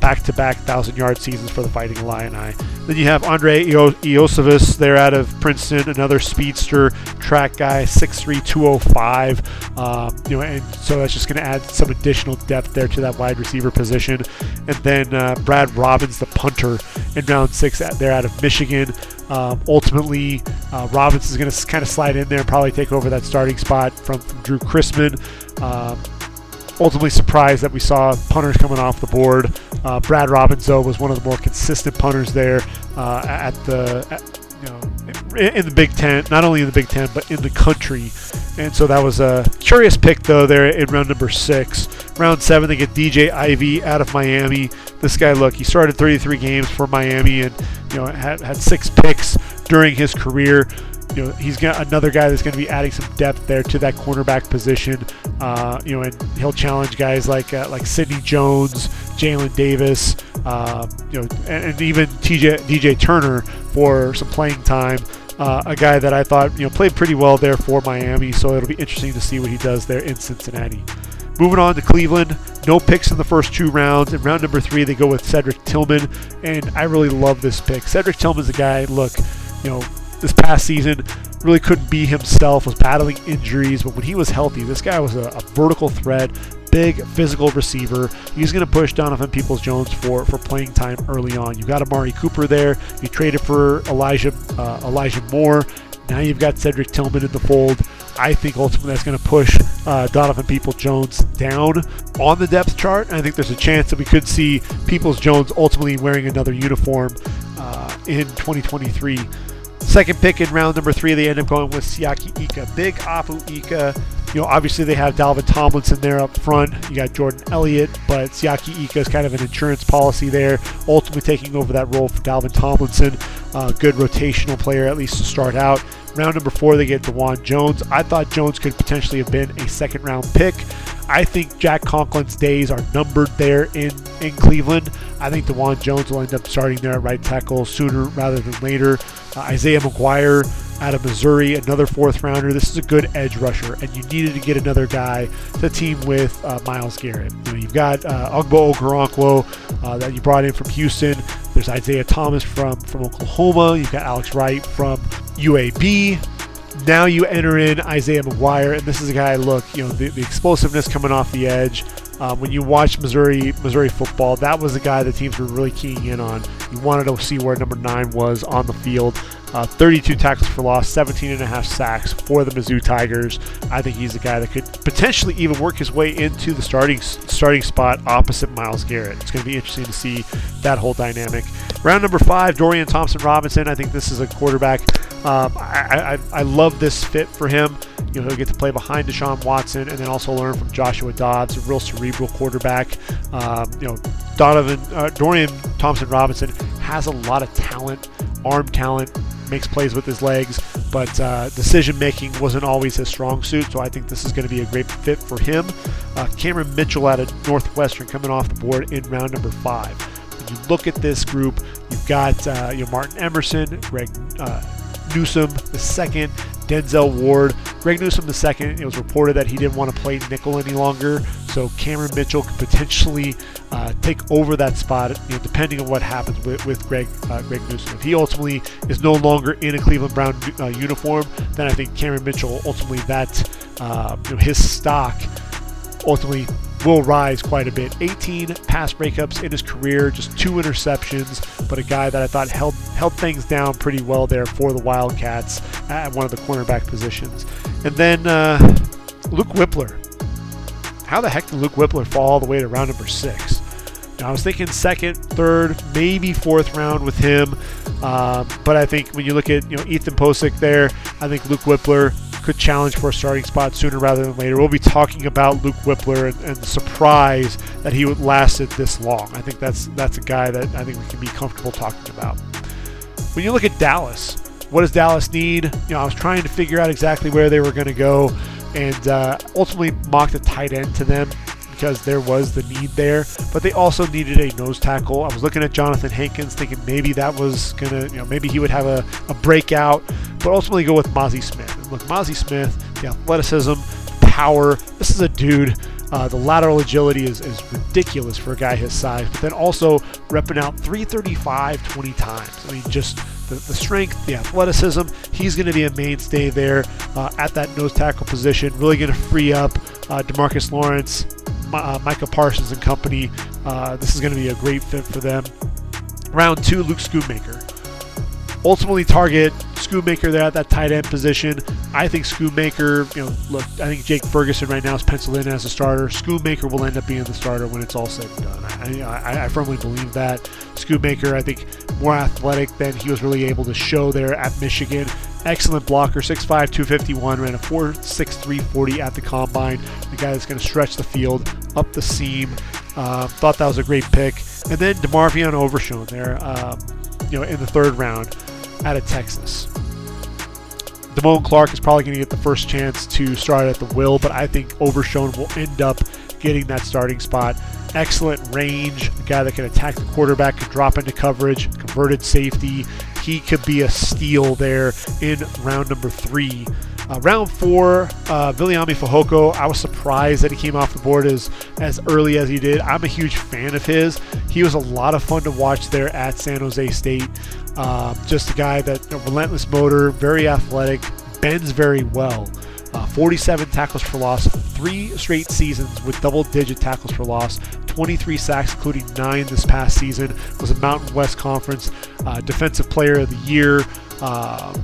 back to back 1,000 yard seasons for the Fighting Illini. Then you have Andrei Iosivas there out of Princeton, another speedster track guy, 6'3, 205. Um, you know, and so that's just going to add some additional depth there to that wide receiver position. And then uh, Brad Robbins, the punter, in round six, there out of Michigan. Um, ultimately, uh, Robbins is going to kind of slide in there and probably take over that starting spot from, from Drew Chrisman. Um, ultimately surprised that we saw punters coming off the board. Uh, Brad Robbins, though, was one of the more consistent punters there uh, at the, at, in the Big Ten. Not only in the Big Ten, but in the country. And so that was a curious pick, though, there in round number six. Round seven, they get DJ Ivey out of Miami. this guy, look, he started 33 games for Miami and you know had, had six picks during his career. You know, he's got another guy that's going to be adding some depth there to that cornerback position. Uh, you know, and he'll challenge guys like uh, like Sidney Jones, Jalen Davis, uh, you know, and, and, even TJ DJ Turner for some playing time. Uh, a guy that I thought you know played pretty well there for Miami, so it'll be interesting to see what he does there in Cincinnati. Moving on to Cleveland, no picks in the first two rounds. In round number three, they go with Cedric Tillman, and I really love this pick. Cedric Tillman's a guy. Look, you know, this past season really couldn't be himself. Was battling injuries, but when he was healthy, this guy was a, a vertical threat big physical receiver. He's going to push Donovan Peoples Jones for, for playing time early on. You got Amari Cooper there. You traded for Elijah uh, Elijah Moore. Now you've got Cedric Tillman in the fold. I think ultimately that's going to push uh, Donovan Peoples Jones down on the depth chart. And I think there's a chance that we could see Peoples Jones ultimately wearing another uniform uh, in 2023. Second pick in round number three, they end up going with Siaki Ika. Big Apu Ika. You know, obviously they have Dalvin Tomlinson there up front. You got Jordan Elliott, but Siaki Ika is kind of an insurance policy there, ultimately taking over that role for Dalvin Tomlinson. Uh, good rotational player, at least to start out. Round number four, they get Dawand Jones. I thought Jones could potentially have been a second round pick. I think Jack Conklin's days are numbered there in, in Cleveland. I think Dawand Jones will end up starting there at right tackle sooner rather than later. Uh, Isaiah McGuire out of Missouri, another fourth rounder. This is a good edge rusher, and you needed to get another guy to team with uh, Myles Garrett. You you've got uh, Ogbo Okoronkwo uh, that you brought in from Houston. There's Isaiah Thomas from, from Oklahoma. You've got Alex Wright from UAB. Now you enter in Isaiah McGuire, and this is a guy. Look, you know the, the explosiveness coming off the edge. Um, when you watch Missouri Missouri football, that was the guy the teams were really keying in on. You wanted to see where number nine was on the field. Uh, 32 tackles for loss, 17 and a half sacks for the Mizzou Tigers. I think he's a guy that could potentially even work his way into the starting starting spot opposite Myles Garrett. It's going to be interesting to see that whole dynamic. Round number five, Dorian Thompson Robinson. I think this is a quarterback. Um, I, I, I love this fit for him. You know, he'll get to play behind Deshaun Watson and then also learn from Joshua Dobbs, a real cerebral quarterback. Um, you know, Donovan uh, Dorian Thompson Robinson has a lot of talent, arm talent, makes plays with his legs, but uh, decision making wasn't always his strong suit. So I think this is going to be a great fit for him. Uh, Cameron Mitchell out of Northwestern coming off the board in round number five. When you look at this group, you've got uh, you know, Martin Emerson, Greg uh, Newsom the second, Denzel Ward. Greg Newsom the second. It was reported that he didn't want to play nickel any longer, so Cameron Mitchell could potentially uh, take over that spot, you know, depending on what happens with, with Greg uh, Greg Newsom. If he ultimately is no longer in a Cleveland Brown uh, uniform, then I think Cameron Mitchell ultimately that uh, you know, his stock ultimately will rise quite a bit. 18 pass breakups in his career, just two interceptions, but a guy that I thought held held things down pretty well there for the Wildcats at one of the cornerback positions. And then uh, Luke Wypler. How the heck did Luke Wypler fall all the way to round number six? I was thinking second, third, maybe fourth round with him, um, but I think when you look at you know Ethan Pocic there, I think Luke Wypler could challenge for a starting spot sooner rather than later. We'll be talking about Luke Wypler and, and the surprise that he lasted this long. I think that's that's a guy that I think we can be comfortable talking about. When you look at Dallas, what does Dallas need? You know, I was trying to figure out exactly where they were going to go, and uh, ultimately mocked a tight end to them because there was the need there, but they also needed a nose tackle. I was looking at Johnathan Hankins, thinking maybe that was gonna, you know, maybe he would have a, a breakout, but ultimately go with Mazi Smith. And look, Mazi Smith, the athleticism, power. This is a dude. Uh, the lateral agility is, is ridiculous for a guy his size, but then also repping out 335 20 times. I mean, just the, the strength, the athleticism. He's going to be a mainstay there uh, at that nose tackle position. Really going to free up uh, Demarcus Lawrence, uh, Micah Parsons and company. Uh, this is going to be a great fit for them. Round two, Luke Schoonmaker. Ultimately, target Schoonmaker there at that tight end position. I think Schoonmaker, you know, look, I think Jake Ferguson right now is penciled in as a starter. Schoonmaker will end up being the starter when it's all said and done. I, I, I firmly believe that. Schoonmaker, I think, more athletic than he was really able to show there at Michigan. Excellent blocker, 6'5", 251, ran a 4'6", 40 at the combine. The guy that's going to stretch the field up the seam. Uh, thought that was a great pick. And then DeMarvion Overshown there, um, you know, in the third round out of Texas. Damone Clark is probably going to get the first chance to start at the will, but I think Overshown will end up getting that starting spot. Excellent range, guy that can attack the quarterback, can drop into coverage, converted safety. He could be a steal there in round number three. Uh, round four, uh, Viliami Fehoko. I was surprised that he came off the board as as early as he did. I'm a huge fan of his. He was a lot of fun to watch there at San Jose State. Um, just a guy that you know, relentless motor, very athletic, bends very well. Uh, 47 tackles for loss, three straight seasons with double-digit tackles for loss, 23 sacks, including nine this past season. Was a Mountain West Conference uh, Defensive Player of the Year. Uh,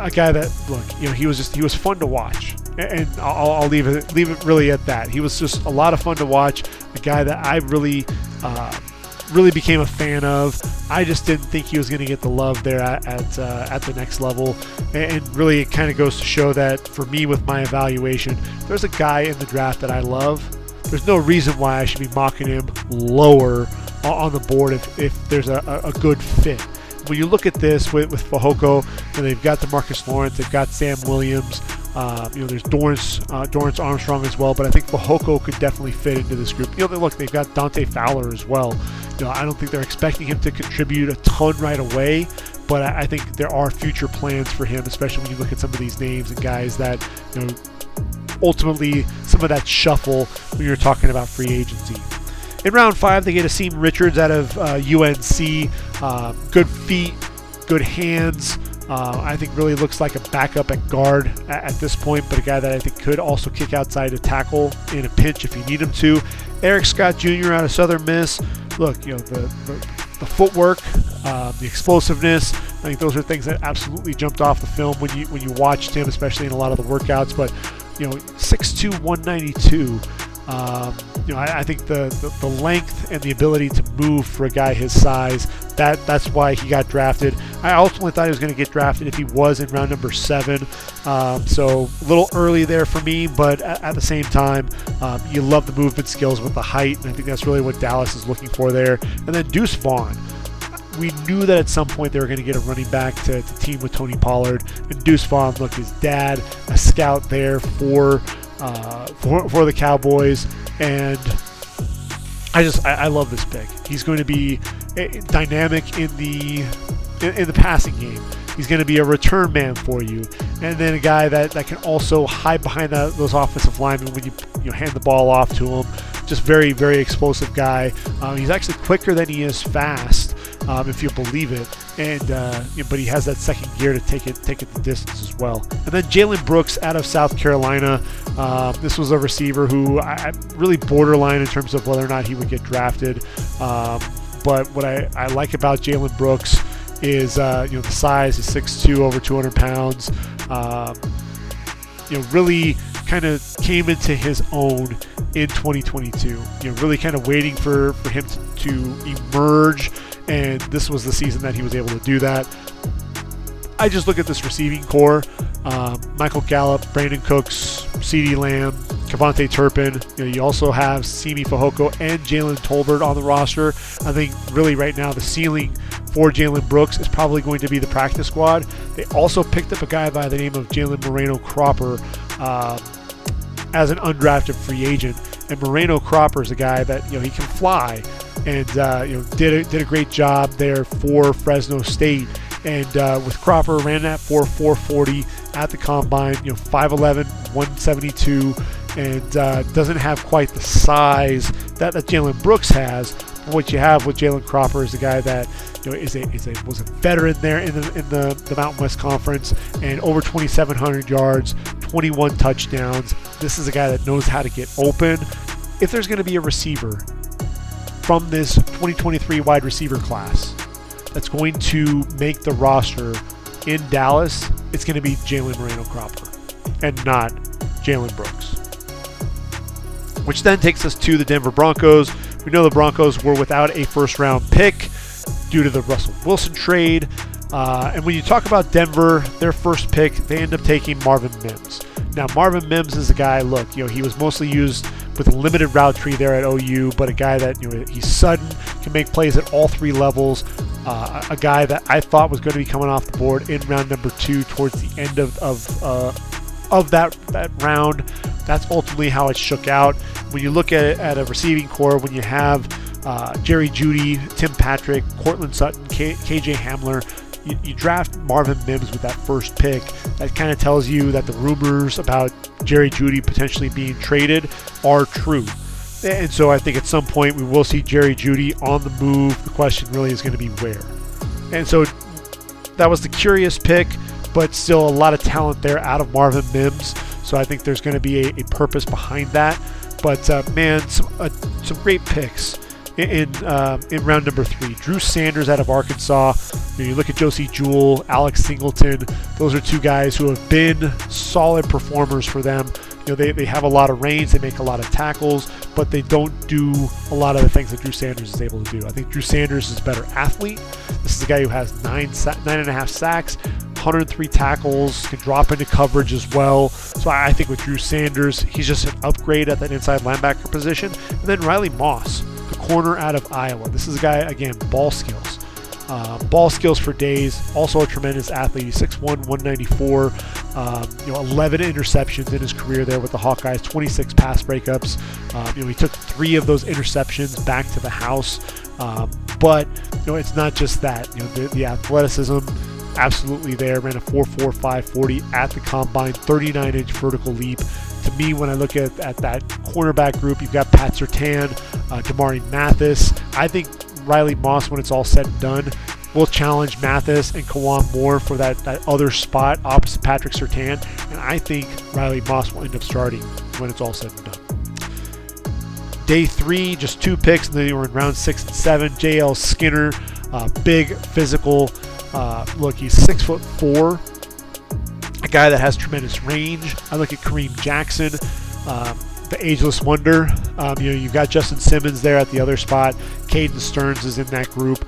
a guy that look, you know, he was just he was fun to watch, and I'll, I'll, leave it leave it really at that. He was just a lot of fun to watch. A guy that I really. Really became a fan of. I just didn't think he was going to get the love there at at, uh, at the next level, and really it kind of goes to show that for me with my evaluation, there's a guy in the draft that I love. There's no reason why I should be mocking him lower on the board if, if there's a, a good fit when you look at this with, with Fehoko, and they've got DeMarcus Lawrence, they've got Sam Williams, uh, you know, there's Dorance, uh, Dorance Armstrong as well, but I think Fehoko could definitely fit into this group. You know, look, they've got Dante Fowler as well. You know, I don't think they're expecting him to contribute a ton right away, but I, I think there are future plans for him, especially when you look at some of these names and guys that, you know, ultimately some of that shuffle when you're talking about free agency. In round five, they get Asim Richards out of uh, UNC. Uh, good feet, good hands. Uh, I think really looks like a backup at guard at, at, this point, but a guy that I think could also kick outside to tackle in a pinch if you need him to. Eric Scott Jr. out of Southern Miss. Look, you know the, the, the footwork, uh, the explosiveness. I think those are things that absolutely jumped off the film when you when you watched him, especially in a lot of the workouts. But you know, 6'2", 192. Um, you know, I, I think the, the, the, length and the ability to move for a guy his size, that that's why he got drafted. I ultimately thought he was going to get drafted if he was in round number seven. Um, so a little early there for me, but at, at the same time, um, you love the movement skills with the height, and I think that's really what Dallas is looking for there. And then Deuce Vaughn we knew that at some point they were going to get a running back to, to team with Tony Pollard. And Deuce Vaughn, look, his dad, a scout there for uh, for, for the Cowboys, and I just I, I, love this pick. He's going to be eh, dynamic in the in, in the passing game. He's going to be a return man for you, and then a guy that, that can also hide behind that, those offensive linemen when you you know, hand the ball off to him. Just very very explosive guy. Um, he's actually quicker than he is fast, um, if you believe it. And uh, but he has that second gear to take it take it the distance as well. And then Jalen Brooks out of South Carolina. Uh, this was a receiver who I, I, really borderline in terms of whether or not he would get drafted. Um, but what I, I like about Jalen Brooks is uh, you know the size is 6'2", over 200 pounds. Um, you know, really kind of came into his own in 2022. You know, really kind of waiting for for him to, to emerge and this was the season that he was able to do that. I just look at this receiving core: um, Michael Gallup, Brandin Cooks, CeeDee Lamb, KaVontae Turpin. You, know, you also have Simi Fehoko and Jalen Tolbert on the roster. I think really right now the ceiling for Jalen Brooks is probably going to be the practice squad. They also picked up a guy by the name of Jalen Moreno Cropper uh, as an undrafted free agent. And Moreno Cropper is a guy that you know he can fly and uh, you know did a, did a great job there for Fresno State. And uh, with Cropper ran that for 440 at the combine, you know 5'11, 172, and uh, doesn't have quite the size that, that Jalen Brooks has. But what you have with Jalen Cropper is a guy that you know is a, is a was a veteran there in the in the, the Mountain West Conference and over 2,700 yards, 21 touchdowns. This is a guy that knows how to get open. If there's going to be a receiver from this 2023 wide receiver class that's going to make the roster in Dallas, it's going to be Jalen Moreno Cropper and not Jalen Brooks. Which then takes us to the Denver Broncos. We know the Broncos were without a first round pick due to the Russell Wilson trade. Uh, and when you talk about Denver, their first pick, they end up taking Marvin Mims. Now, Marvin Mims is a guy, look, you know, he was mostly used with limited route tree there at OU, but a guy that you know he's sudden, can make plays at all three levels. Uh, a guy that I thought was going to be coming off the board in round number two towards the end of of, uh, of that that round. That's ultimately how it shook out. When you look at it at a receiving core, when you have uh, Jerry Jeudy, Tim Patrick, Courtland Sutton, K- KJ Hamler, you, you, draft Marvin Mims with that first pick. That kind of tells you that the rumors about Jerry Jeudy potentially being traded are true. And so I think at some point we will see Jerry Jeudy on the move. The question really is going to be where. And so that was the curious pick, but still a lot of talent there out of Marvin Mims. So I think there's going to be a, a purpose behind that. But uh, man, some uh, some great picks in uh, in round number three. Drew Sanders out of Arkansas. You, you, look at Josey Jewell, Alex Singleton. Those are two guys who have been solid performers for them You know, they, they have a lot of range, they make a lot of tackles, but they don't do a lot of the things that Drew Sanders is able to do. I think Drew Sanders is a better athlete. This is a guy who has nine nine and a half sacks, 103 tackles, can drop into coverage as well. So I think with Drew Sanders, he's just an upgrade at that inside linebacker position. And then Riley Moss, corner out of Iowa. This is a guy, again, ball skills. Uh, ball skills for days. Also a tremendous athlete. He's 6'1", 194. Um, you know, 11 interceptions in his career there with the Hawkeyes. 26 pass breakups. Um, you know, he took three of those interceptions back to the house. Um, but you know, it's not just that. You know, the, the athleticism absolutely there. Ran a 4.45 40 at the combine. 39 inch vertical leap to me, when I look at, at that cornerback group, you've got Pat Surtain, uh, Damari Mathis. I think Riley Moss, when it's all said and done, will challenge Mathis and Kawan Moore for that, that other spot opposite Patrick Surtain. And I think Riley Moss will end up starting when it's all said and done. Day three, just two picks, and then you were in round six and seven. JL Skinner, uh, big physical. Uh, look, he's six foot four, guy that has tremendous range. I look at Kareem Jackson. Um, the ageless wonder. Um, you know, you've got Justin Simmons there at the other spot. Caden Sterns is in that group.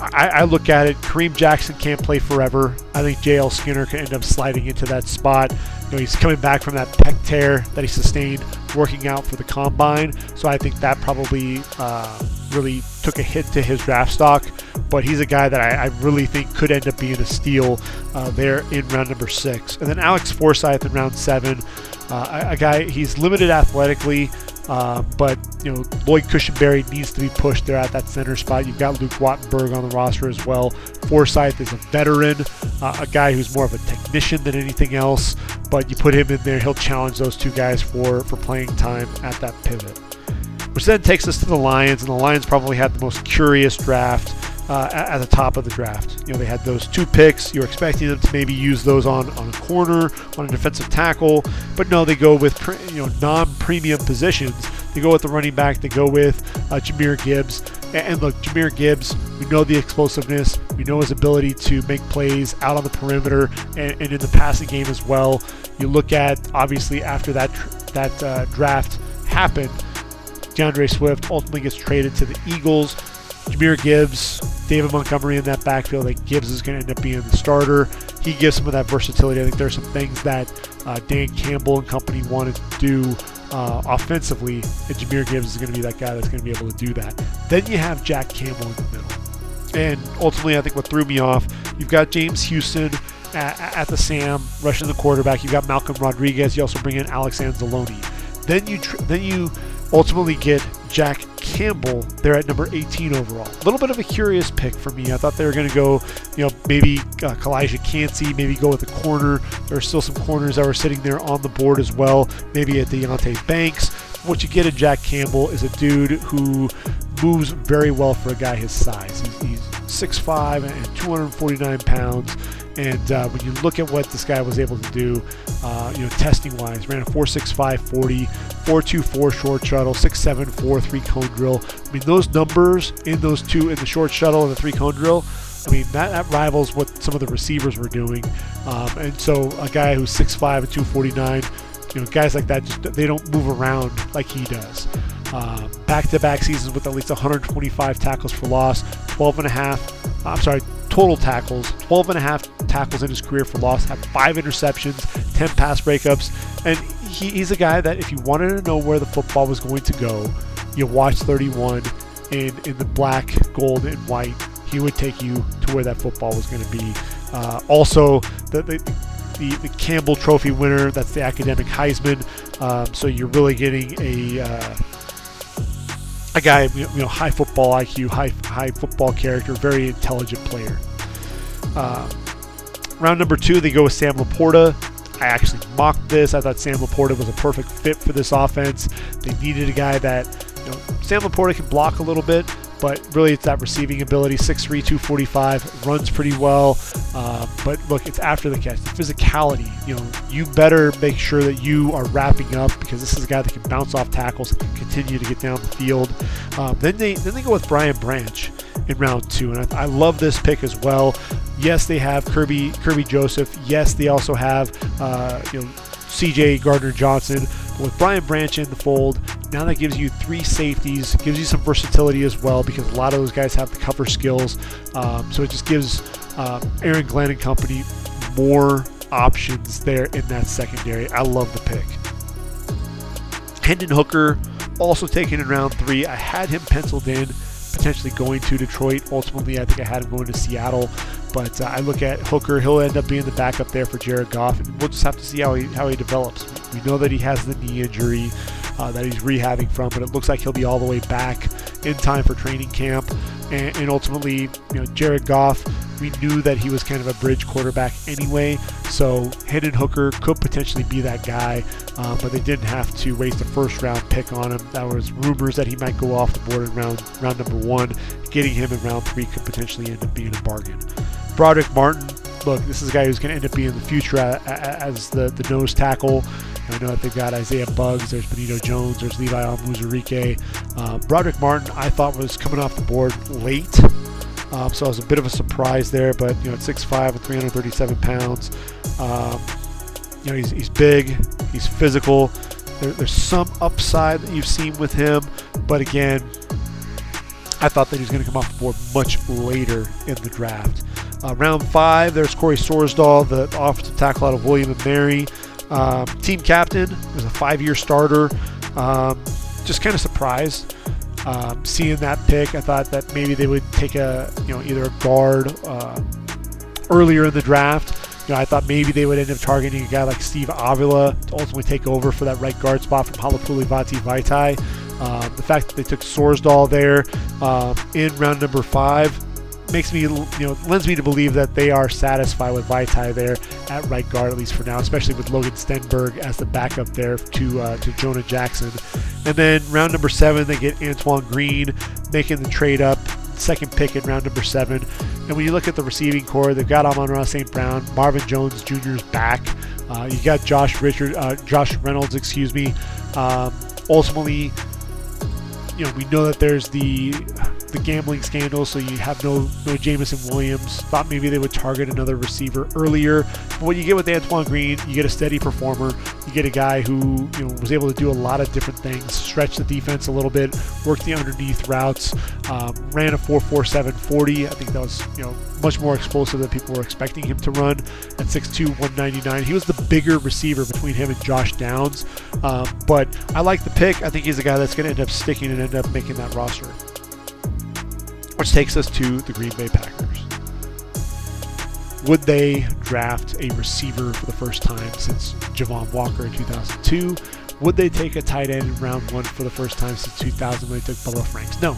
I, I, look at it. Kareem Jackson can't play forever. I think J.L. Skinner can end up sliding into that spot. You know, he's coming back from that pec tear that he sustained working out for the combine. So I think that probably uh, really took a hit to his draft stock. But he's a guy that I, I really think could end up being a steal uh, there in round number six. And then Alex Forsyth in round seven. Uh, a, guy, he's limited athletically, uh, but you know Lloyd Cushenberry needs to be pushed there at that center spot. You've got Luke Wattenberg on the roster as well. Forsyth is a veteran, uh, a guy who's more of a technician than anything else. But you put him in there, he'll challenge those two guys for for playing time at that pivot. Which then takes us to the Lions, and the Lions probably had the most curious draft uh, at, the top of the draft. You know, they had those two picks. You're expecting them to maybe use those on, on a corner, on a defensive tackle, but no, they go with you know non-premium positions. They go with the running back. They go with uh, Jahmyr Gibbs. And, look, Jahmyr Gibbs, we know the explosiveness. We know his ability to make plays out on the perimeter and, and in the passing game as well. You look at obviously after that that uh, draft happened, D'Andre Swift ultimately gets traded to the Eagles. Jahmyr Gibbs, David Montgomery in that backfield. I think Gibbs is going to end up being the starter. He gives some of that versatility. I think there's some things that uh, Dan Campbell and company wanted to do uh, offensively, and Jahmyr Gibbs is going to be that guy that's going to be able to do that. Then you have Jack Campbell in the middle. And ultimately, I think what threw me off, you've got James Houston at, at the Sam, rushing the quarterback. You've got Malcolm Rodriguez. You also bring in Alex Anzalone. Then you tr- then you ultimately get Jack Campbell there at number 18 overall. A little bit of a curious pick for me. I thought they were going to go, you know, maybe uh, Calijah Kancey, maybe go with the corner. There are still some corners that were sitting there on the board as well. Maybe at Deonte Banks. What you get in Jack Campbell is a dude who moves very well for a guy his size. He's, he's 6'5 and 249 pounds. And uh, when you look at what this guy was able to do, uh, you know, testing wise, ran a 4.65 40, 4.24 short shuttle, 6.7 3 cone drill. I mean, those numbers in those two, in the short shuttle and the three cone drill, I mean, that, that rivals what some of the receivers were doing. Um, and so a guy who's 6'5 and 249, you know, guys like that, just they don't move around like he does. Um, back-to-back seasons with at least 125 tackles for loss, 12 and a half. I'm sorry, total tackles, 12 and a half tackles in his career for loss, had five interceptions, 10 pass breakups, and he, he's a guy that if you wanted to know where the football was going to go, you watch 31 in, in the black, gold, and white. He would take you to where that football was going to be. Uh, also, the, the, the, the, Campbell Trophy winner, that's the academic Heisman. Um, so you're really getting a uh, a guy, you know, high football IQ, high high football character, very intelligent player. Uh, round number two, they go with Sam LaPorta. I actually mocked this. I thought Sam LaPorta was a perfect fit for this offense. They needed a guy that, you know, Sam LaPorta can block a little bit, but really it's that receiving ability. 6'3 245 runs pretty well. Uh, but look it's after the catch. The physicality you know you better make sure that you are wrapping up because this is a guy that can bounce off tackles continue to get down the field. Um, then they then they go with brian branch in round two and I, I love this pick as well. Yes they have kirby kirby joseph. Yes they also have uh, you know cj gardner johnson with Brian Branch in the fold, now that gives you three safeties, gives you some versatility as well because a lot of those guys have the cover skills. Um, so it just gives um, Aaron Glenn and company more options there in that secondary. I love the pick. Hendon Hooker, also taken in round three. I had him penciled in, potentially going to Detroit. Ultimately, I think I had him going to Seattle. But uh, I look at Hooker; he'll end up being the backup there for Jared Goff, and we'll just have to see how he how he develops. We know that he has the knee injury uh, that he's rehabbing from, but it looks like he'll be all the way back in time for training camp. And, and ultimately, you know, Jared Goff, we knew that he was kind of a bridge quarterback anyway. So Hendon Hooker could potentially be that guy, uh, but they didn't have to waste a first round pick on him. That was rumors that he might go off the board in round round number one. Getting him in round three could potentially end up being a bargain. Broderick Martin, look, this is a guy who's going to end up being the future as the, the nose tackle. I know that they've got Isaiah Buggs, there's Benito Jones, there's Levi Onwuzurike. Uh, Broderick Martin, I thought was coming off the board late. Um, so it was a bit of a surprise there, but you know, at 6'5 and 337 pounds, um, you know, he's, he's big, he's physical. There, there's some upside that you've seen with him, but again, I thought that he was going to come off the board much later in the draft. Uh, round five, there's Corey Sorsdal, the offensive tackle out of William and Mary. Um, team captain was a five-year starter. Um, just kind of surprised um, seeing that pick. I thought that maybe they would take a, you know, either a guard uh, earlier in the draft. You know, I thought maybe they would end up targeting a guy like Steve Avila to ultimately take over for that right guard spot from Halapoulivaati Vaitai. Um, the fact that they took Sorsdal there um, in round number five makes me, you know, lends me to believe that they are satisfied with Vaitai there at right guard, at least for now, especially with Logan Stenberg as the backup there to uh, to Jonah Jackson. And then round number seven, they get Antoine Green making the trade up, second pick in round number seven. And when you look at the receiving core, they've got Amon-Ra St. Brown, Marvin Jones Jr.'s back. Uh, you got Josh Richard, uh, Josh Reynolds, excuse me. Um, ultimately, you know, we know that there's the the gambling scandal, so you have no no Jameson Williams. Thought maybe they would target another receiver earlier. But what you get with Antoine Green, you get a steady performer. You get a guy who you know was able to do a lot of different things, stretch the defense a little bit, work the underneath routes, um, ran a 4.47 40. I think that was you know much more explosive than people were expecting him to run at 6'2", 199. He was the bigger receiver between him and Josh Downs. Um, but I like the pick. I think he's a guy that's going to end up sticking and end up making that roster. Which takes us to the Green Bay Packers. Would they draft a receiver for the first time since Javon Walker in 2002? Would they take a tight end in round one for the first time since 2000 when they took Bubba Franks? No.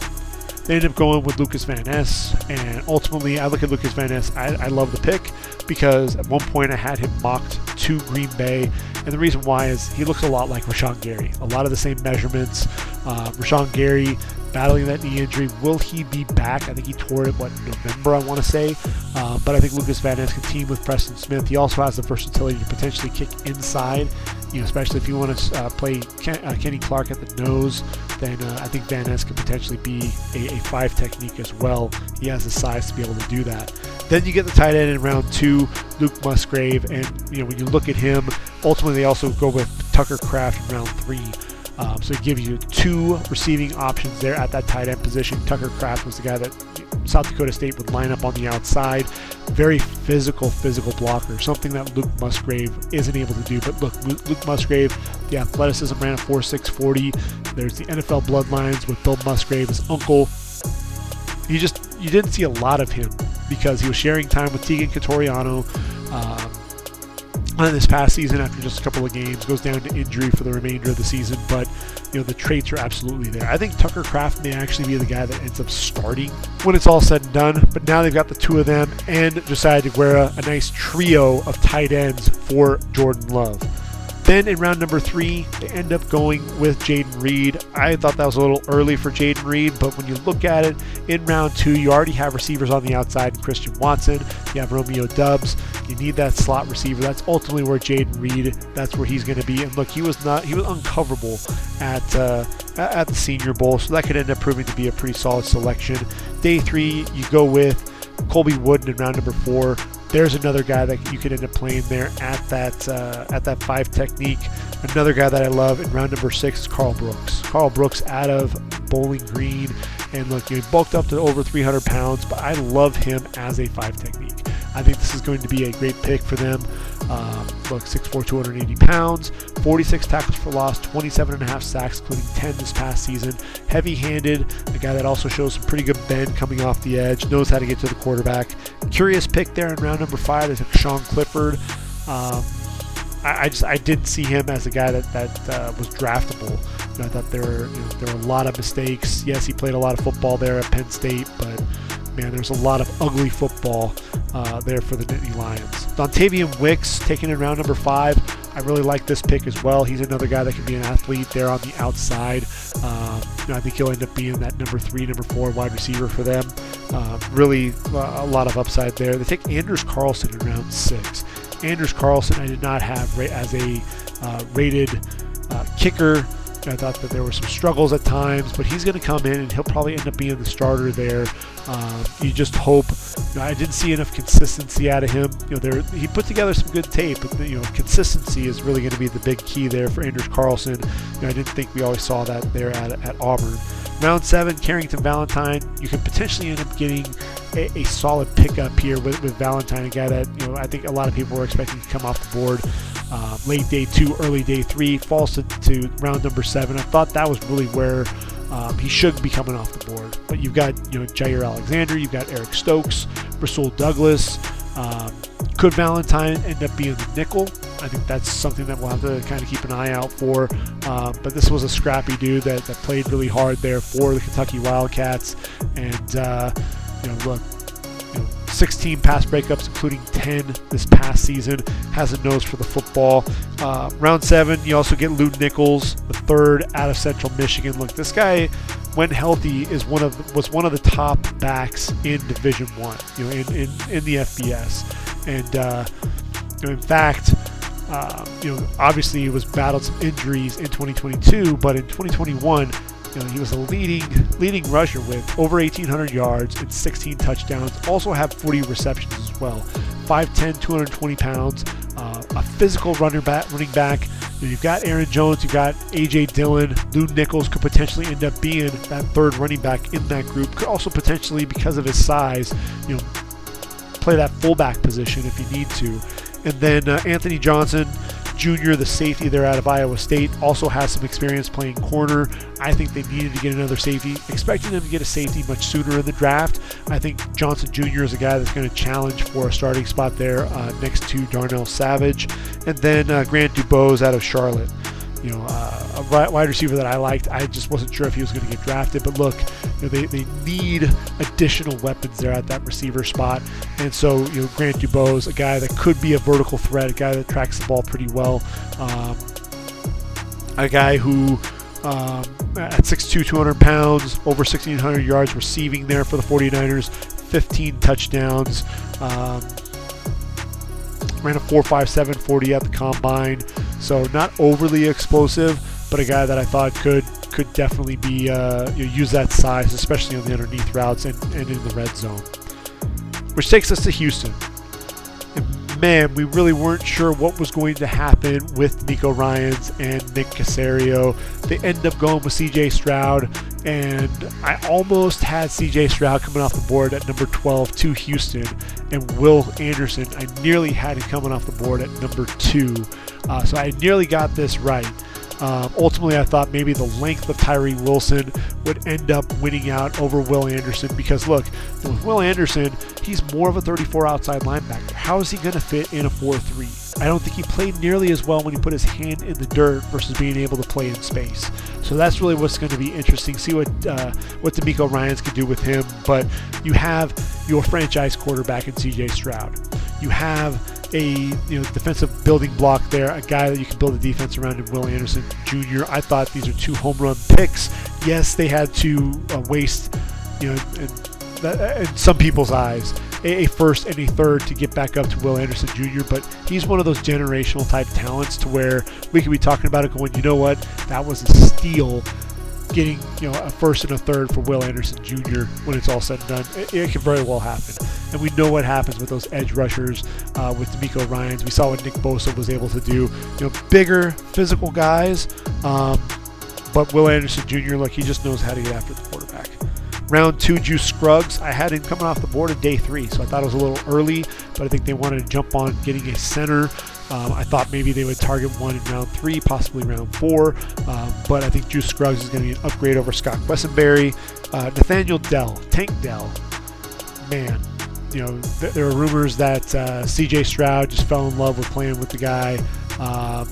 They ended up going with Lucas Van Ness, and ultimately, I look at Lucas Van Ness. I, I love the pick because at one point I had him mocked to Green Bay, and the reason why is he looks a lot like Rashan Gary. A lot of the same measurements. Uh, Rashan Gary battling that knee injury. Will he be back? I think he tore it, what, November, I want to say. Uh, but I think Lucas Van Ness can team with Preston Smith. He also has the versatility to potentially kick inside, you know, especially if you want to uh, play Ken, uh, Kenny Clark at the nose, then uh, I think Van Ness could potentially be a, a five technique as well. He has the size to be able to do that. Then you get the tight end in round two, Luke Musgrave, and you know when you look at him, ultimately they also go with Tucker Kraft in round three. Um, so it gives you two receiving options there at that tight end position. Tucker Kraft was the guy that South Dakota State would line up on the outside. Very physical, physical blocker, something that Luke Musgrave isn't able to do. But look, Luke Musgrave, the athleticism ran a 4.640. There's the NFL bloodlines with Bill Musgrave, his uncle. You just you didn't see a lot of him because he was sharing time with Teagan Quitoriano. Um, on this past season after just a couple of games goes down to injury for the remainder of the season but you know the traits are absolutely there. I think tucker Kraft may actually be the guy that ends up starting when it's all said and done but now they've got the two of them and josiah deguara a nice trio of tight ends for jordan love then in round number three, they end up going with Jayden Reed. I thought that was a little early for Jayden Reed, but when you look at it, in round two, you already have receivers on the outside Christian Watson. You have Romeo Doubs. You need that slot receiver. That's ultimately where Jayden Reed, that's where he's going to be. And look, he was not, he was uncoverable at, uh, at the Senior Bowl, so that could end up proving to be a pretty solid selection. Day three, you go with Colby Wooden in round number four there's another guy that you could end up playing there at that uh, at that five technique. Another guy that I love in round number six is Carl Brooks. Carl Brooks out of Bowling Green, and look, he bulked up to over 300 pounds, but I love him as a five technique. I think this is going to be a great pick for them. Um, look, 6'4", 280 pounds, 46 tackles for loss, 27 and a half sacks, including 10 this past season. Heavy-handed, a guy that also shows some pretty good bend coming off the edge, knows how to get to the quarterback. Curious pick there in round number five. They took Sean Clifford. Um, I, just I didn't see him as a guy that that uh, was draftable. You know, I thought there were you know, there were a lot of mistakes. Yes, he played a lot of football there at Penn State, but man, there's a lot of ugly football uh, there for the Nittany Lions. Dontayvion Wicks taken in round number five. I really like this pick as well. He's another guy that can be an athlete there on the outside. Um, I think he'll end up being that number three, number four wide receiver for them. Uh, really a lot of upside there. They take Anders Carlson in round six. Anders Carlson, I did not have as a uh, rated uh, kicker I thought that there were some struggles at times, but he's going to come in and he'll probably end up being the starter there. Um, you just hope. You know, I didn't see enough consistency out of him. You know, there he put together some good tape, but you know, consistency is really going to be the big key there for Anders Carlson. You know, I didn't think we always saw that there at, at Auburn. Round seven, Carrington Valentine. You could potentially end up getting a, a, solid pickup here with, with Valentine, a guy that you know I think a lot of people were expecting to come off the board uh, late day two, early day three, falls to, to, round number seven. I thought that was really where um, he should be coming off the board. But you've got you know Jaire Alexander, you've got Eric Stokes, Rasul Douglas. Um, could Valentine end up being the nickel? I think that's something that we'll have to kind of keep an eye out for. Uh, but this was a scrappy dude that, that played really hard there for the Kentucky Wildcats. And, uh, you know, look, 16 pass breakups, including 10 this past season. Has a nose for the football. Uh, round seven, you also get Lew Nichols, the third out of Central Michigan. Look, this guy, when healthy, is one of was one of the top backs in Division One. You know, in, in, in the FBS, and uh, in fact. Um, you know, obviously he was battled some injuries in 2022, but in 2021 you know, he was a leading leading rusher with over 1,800 yards and 16 touchdowns. Also have 40 receptions as well. 5'10", 220 pounds. Uh, a physical runner back, running back. You have got Aaron Jones, you've got A.J. Dillon, Lew Nichols could potentially end up being that third running back in that group. Could also potentially, because of his size, you know, play that fullback position if you need to. And then uh, Anthony Johnson, Jr., the safety there out of Iowa State, also has some experience playing corner. I think they needed to get another safety. Expecting them to get a safety much sooner in the draft. I think Johnson Jr. is a guy that's going to challenge for a starting spot there uh, next to Darnell Savage. And then uh, Grant DuBose out of Charlotte you know, uh, a wide receiver that I liked. I just wasn't sure if he was going to get drafted. But look, you know, they, they need additional weapons there at that receiver spot. And so, you know, Grant DuBose, a guy that could be a vertical threat, a guy that tracks the ball pretty well, um, a guy who um, at 6'2", 200 pounds, over 1,600 yards receiving there for the 49ers, 15 touchdowns. Um, ran a 4.57 40 at the combine. So not overly explosive, but a guy that I thought could could definitely be uh, you know, use that size, especially on the underneath routes and, and in the red zone. Which takes us to Houston. And man, we really weren't sure what was going to happen with Nico Ryans and Nick Caserio. They end up going with CJ Stroud, and I almost had CJ Stroud coming off the board at number 12 to Houston, and Will Anderson, I nearly had him coming off the board at number two. Uh, so I nearly got this right. Um, ultimately, I thought maybe the length of Tyree Wilson would end up winning out over Will Anderson because, look, with Will Anderson, he's more of a 34 outside linebacker. How is he going to fit in a 4 3? I don't think he played nearly as well when he put his hand in the dirt versus being able to play in space. So that's really what's going to be interesting. See what uh, what DeMeco Ryans can do with him. But you have your franchise quarterback in C.J. Stroud. You have a you know defensive building block there, a guy that you can build a defense around in Will Anderson Jr. I thought these are two home run picks. Yes, they had to uh, waste you know in, in some people's eyes a, first and a third to get back up to Will Anderson Jr. But he's one of those generational type talents to where we could be talking about it going, you know what, that was a steal getting you know a first and a third for Will Anderson Jr. when it's all said and done. It, it can very well happen, and we know what happens with those edge rushers uh, with DeMeco Ryans. We saw what Nick Bosa was able to do. You know, bigger physical guys, um, but Will Anderson Jr. Look, he just knows how to get after the quarterback. Round two, Juice Scruggs. I had him coming off the board at day three, so I thought it was a little early, but I think they wanted to jump on getting a center. Um, I thought maybe they would target one in round three, possibly round four, um, but I think Juice Scruggs is going to be an upgrade over Scott Quessenberry. Uh, Nathaniel Dell, Tank Dell, man, you know, th- there are rumors that uh, CJ Stroud just fell in love with playing with the guy, um,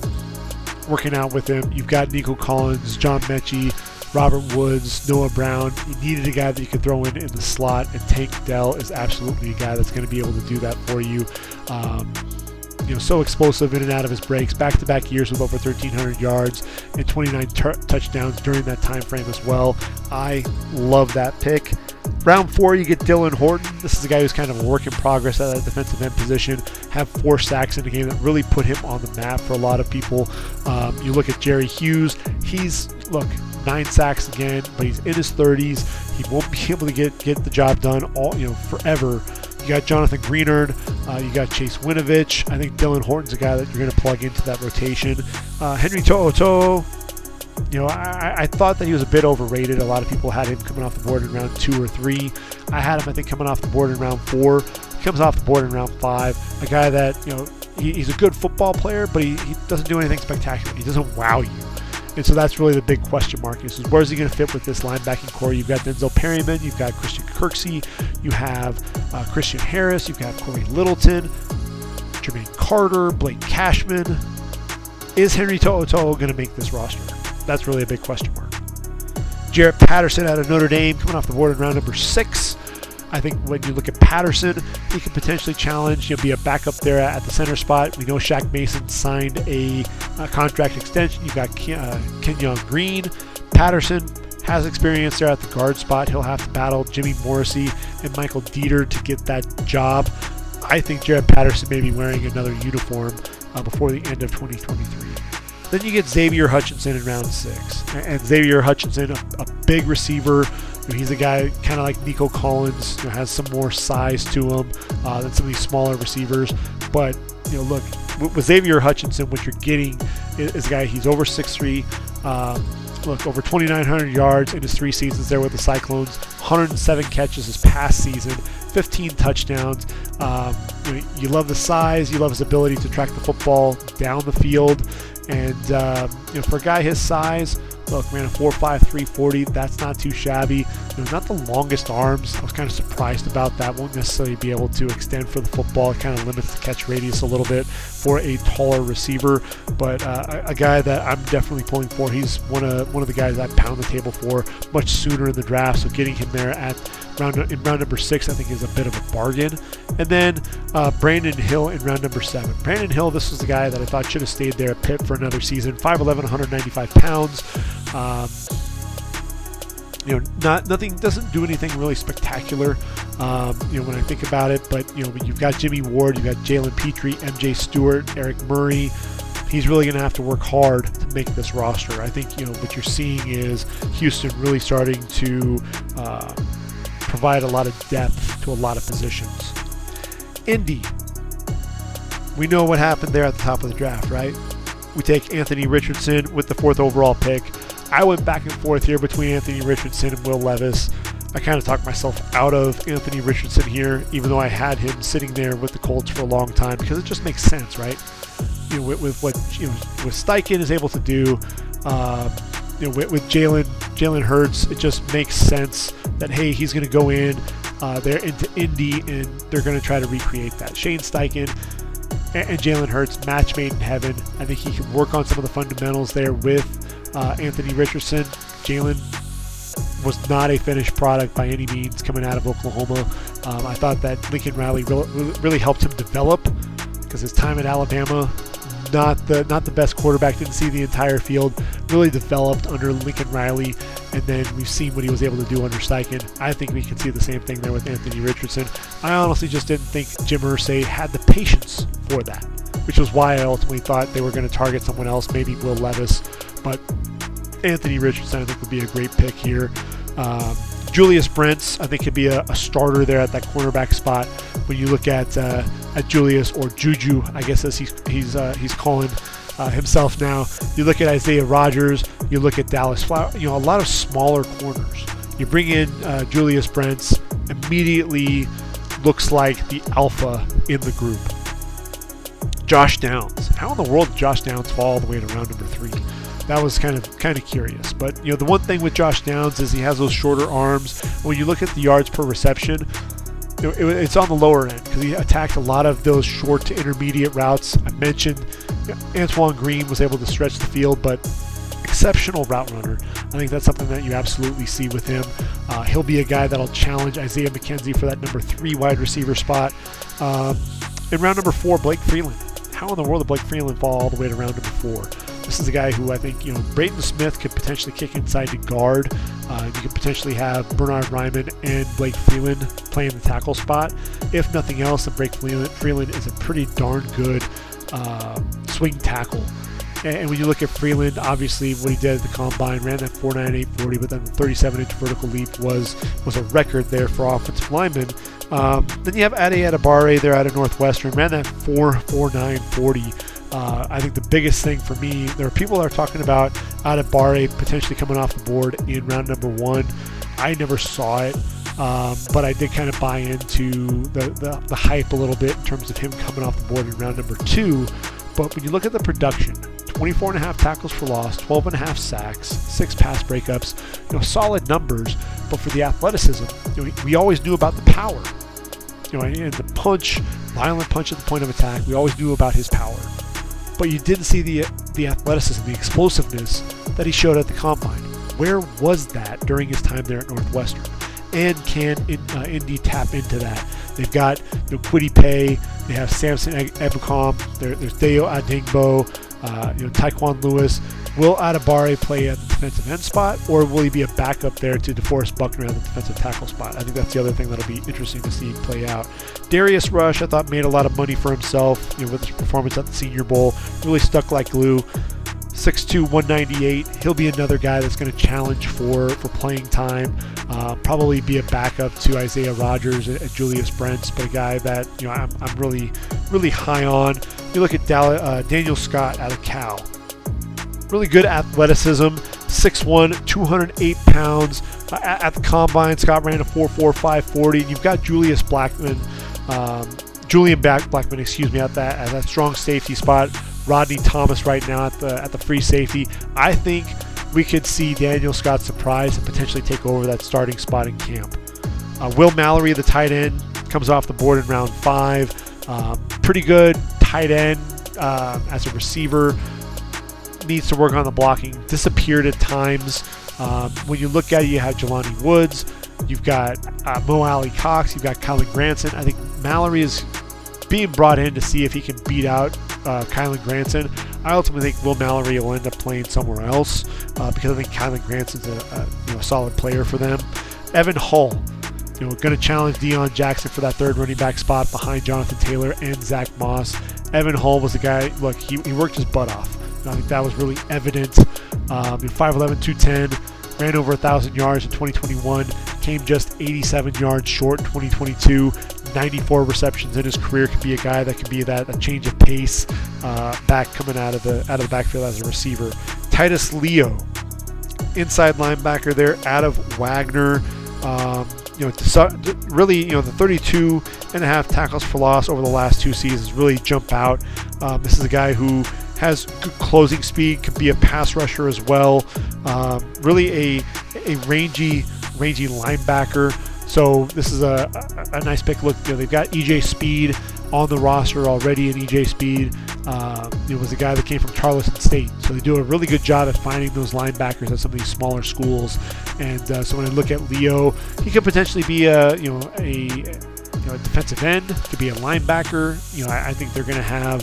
working out with him. You've got Nico Collins, John Metchie, Robert Woods, Noah Brown. You needed a guy that you could throw in in the slot, and Tank Dell is absolutely a guy that's going to be able to do that for you. Um, you know, so explosive in and out of his breaks. Back-to-back years with over 1,300 yards and 29 t- touchdowns during that time frame as well. I love that pick. Round four, you get Dylan Horton. This is a guy who's kind of a work in progress at that defensive end position. Have four sacks in the game that really put him on the map for a lot of people. Um, you look at Jerry Hughes. He's look nine sacks again, but he's in his 30s. He won't be [laughs] able to get get the job done all you know forever. You got Jonathan Greenard, uh, you got Chase Winovich. I think Dylan Horton's a guy that you're going to plug into that rotation. Uh, Henry To'oTo'o, you know, I, I, thought that he was a bit overrated. A lot of people had him coming off the board in round two or three. I had him, I think, coming off the board in round four. He comes off the board in round five. A guy that, you know, he, he's a good football player, but he, he doesn't do anything spectacular. He doesn't wow you. And so that's really the big question mark is, is where's he going to fit with this linebacking core? You've got Denzel Perryman, you've got Christian Kirksey, you have uh, Christian Harris, you've got Corey Littleton, Jermaine Carter, Blake Cashman. Is Henry To'oTo'o going to make this roster? That's really a big question mark. Jarrett Patterson out of Notre Dame coming off the board in round number six. I think when you look at Patterson, he could potentially challenge, know, be a backup there at the center spot. We know Shaq Mason signed a, a contract extension. You've got Ken, uh, Kenyon Green. Patterson has experience there at the guard spot. He'll have to battle Jimmy Morrissey and Michael Deiter to get that job. I think Jarrett Patterson may be wearing another uniform uh, before the end of 2023. Then you get Xavier Hutchinson in round six. And Xavier Hutchinson, a, a big receiver, know, he's a guy kind of like Nico Collins, you know, has some more size to him uh, than some of these smaller receivers. But you know, look with Xavier Hutchinson, what you're getting is, a guy. He's over 6'3". Uh, look, over 2,900 yards in his three seasons there with the Cyclones, 107 catches this past season, 15 touchdowns. Um, you, know, you, love the size, you love his ability to track the football down the field, and um, you know, for a guy his size, Look, man, a 4.5 340. That's not too shabby. You know, not the longest arms. I was kind of surprised about that. Won't necessarily be able to extend for the football. It kind of limits the catch radius a little bit for a taller receiver. But uh, a, guy that I'm definitely pulling for. He's one of one of the guys I pound the table for much sooner in the draft. So getting him there at round in round number six, I think is a bit of a bargain. And then uh, Brandon Hill in round number seven. Brandon Hill, this was the guy that I thought should have stayed there at Pitt for another season. 5'11", 195 pounds. Um, you know, not nothing doesn't do anything really spectacular. Um, you know, when I think about it, but you know, you've got Jimmy Ward, you've got Jalen Pitre, MJ Stewart, Eric Murray. He's really going to have to work hard to make this roster. I think you know what you're seeing is Houston really starting to uh, provide a lot of depth to a lot of positions. Indy. we know what happened there at the top of the draft, right? We take Anthony Richardson with the fourth overall pick. I went back and forth here between Anthony Richardson and Will Levis. I kind of talked myself out of Anthony Richardson here, even though I had him sitting there with the Colts for a long time because it just makes sense, right? You know, with, with what you know, with Steichen is able to do, um, you know, with, with Jalen Jalen Hurts, it just makes sense that hey, he's going to go in uh, there into Indy and they're going to try to recreate that. Shane Steichen and, and Jalen Hurts, match made in heaven. I think he can work on some of the fundamentals there with uh, Anthony Richardson. Jalen was not a finished product by any means coming out of Oklahoma. Um, I thought that Lincoln Riley really, really helped him develop because his time at Alabama, not the not the best quarterback, didn't see the entire field, really developed under Lincoln Riley, and then we've seen what he was able to do under Steichen. I think we can see the same thing there with Anthony Richardson. I honestly just didn't think Jim Irsay had the patience for that, which was why I ultimately thought they were going to target someone else, maybe Will Levis, but Anthony Richardson I think would be a great pick here. Um, Julius Brents, I think, could be a, a, starter there at that cornerback spot. When you look at uh, at Julius or Juju, I guess as he's he's uh, he's calling uh, himself now. You look at Isaiah Rodgers. You look at Dallis Flower. You know, a lot of smaller corners. You bring in uh, Julius Brents, immediately looks like the alpha in the group. Josh Downs. How in the world did Josh Downs fall all the way to round number three? that was kind of kind of curious. But you know, the one thing with Josh Downs is he has those shorter arms. When you look at the yards per reception, it, it, it's on the lower end because he attacked a lot of those short to intermediate routes. I mentioned you know, Antoine Green was able to stretch the field, but exceptional route runner. I think that's something that you absolutely see with him. Uh, he'll be a guy that'll challenge Isaiah McKenzie for that number three wide receiver spot. Um, in round number four, Blake Freeland. How in the world did Blake Freeland fall all the way to round number four? This is a guy who I think, you know, Braden Smith could potentially kick inside to guard. Uh, you could potentially have Bernard Raimann and Blake Freeland playing the tackle spot. If nothing else, then Blake Freeland, is a pretty darn good uh, swing tackle. And, when you look at Freeland, obviously what he did at the combine, ran that 4.9840, but then the 37-inch vertical leap was was a record there for offensive linemen. Um, then you have Ade Adebawore there out of Northwestern, ran that 4.4940. Uh, I think the biggest thing for me, there are people that are talking about Adebawore potentially coming off the board in round number one. I never saw it, um, but I did kind of buy into the, the, the, hype a little bit in terms of him coming off the board in round number two. But when you look at the production, 24 and a half tackles for loss, 12 and a half sacks, six pass breakups, you know, solid numbers. But for the athleticism, you know, we always knew about the power. You know, and the punch, violent punch at the point of attack, we always knew about his power but you didn't see the the athleticism, the explosiveness that he showed at the combine. Where was that during his time there at Northwestern? And can uh, Indy tap into that? They've got you know, Kwity Paye, they have Samson there, there's Dayo Odeyingbo, uh, you know, Tyquan Lewis. Will Adebawore play at the defensive end spot, or will he be a backup there to DeForest Buckner at the defensive tackle spot? I think that's the other thing that'll be interesting to see play out. Darius Rush, I thought, made a lot of money for himself you know, with his performance at the Senior Bowl. Really stuck like glue. 6'2", 198. He'll be another guy that's going to challenge for, for playing time. Uh, probably be a backup to Isaiah Rodgers and, Julius Brents, but a guy that you know I'm, I'm really really high on. You look at Dal- uh, Daniel Scott out of Cal really good athleticism. 6'1, 208 pounds. Uh, at, at, the combine, Scott ran a 4'4, You've got Julius Blackmon, um, Julian Blackmon, excuse me, at that at that strong safety spot. Rodney Thomas right now at the at the free safety. I think we could see Daniel Scott surprise and potentially take over that starting spot in camp. Uh, Will Mallory, the tight end, comes off the board in round five. Um, pretty good tight end uh, as a receiver needs to work on the blocking. Disappeared at times. Um, when you look at it, you have Jelani Woods, you've got uh, Mo Alie-Cox, you've got Kylen Granson. I think Mallory is being brought in to see if he can beat out uh, Kylen Granson. I ultimately think Will Mallory will end up playing somewhere else uh, because I think Kylen Granson's a, a you know, solid player for them. Evan Hull, you know, going to challenge Deon Jackson for that third running back spot behind Jonathan Taylor and Zach Moss. Evan Hull was the guy. Look, he, he worked his butt off. I think that was really evident. Um, 5'11, 210, ran over 1,000 yards in 2021, came just 87 yards short in 2022. 94 receptions in his career. Can be a guy that can be that a change of pace uh, back coming out of the out of the backfield as a receiver. Titus Leo, inside linebacker there out of Wagner. Um, you know, really, you know, the 32 and a half tackles for loss over the last two seasons really jump out. Um, this is a guy who has good closing speed, could be a pass rusher as well. Um, really a a rangy, rangy linebacker. So this is a, a, a nice pick. Look, you know, they've got EJ Speed on the roster already, and EJ Speed uh, it was a guy that came from Charleston State. So they do a really good job at finding those linebackers at some of these smaller schools. And uh, so when I look at Leo, he could potentially be a you know a you know, a defensive end, could be a linebacker. You know, I, I think they're going to have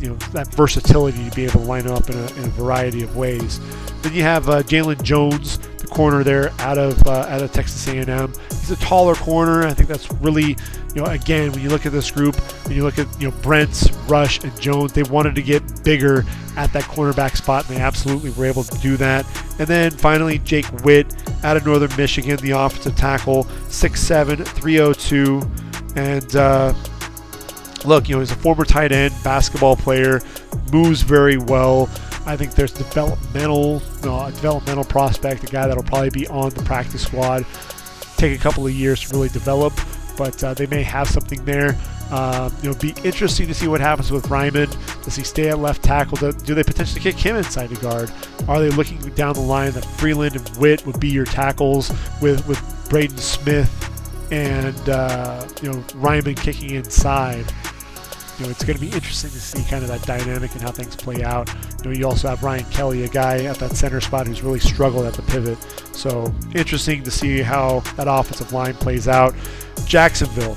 you know that versatility to be able to line up in a, in a variety of ways. Then you have uh, Jalen Jones, the corner there out of uh, out of Texas A&M. He's a taller corner. I think that's really you know again when you look at this group, when you look at you know Brents, Rush, and Jones, they wanted to get bigger at that cornerback spot, and they absolutely were able to do that. And then finally Jake Witt out of Northern Michigan, the offensive tackle, 6'7", 302, and. Uh, look, you know, he's a former tight end, basketball player, moves very well. I think there's developmental, you know, a developmental prospect, a guy that'll probably be on the practice squad. Take a couple of years to really develop, but uh, they may have something there. You know, be interesting to see what happens with Raimann. Does he stay at left tackle? Do, do, they potentially kick him inside the guard? Are they looking down the line that Freeland and Witt would be your tackles with with Braden Smith and uh, you know Raimann kicking inside? You know, it's going to be interesting to see kind of that dynamic and how things play out. You know, you also have Ryan Kelly, a guy at that center spot who's really struggled at the pivot. So interesting to see how that offensive line plays out. Jacksonville.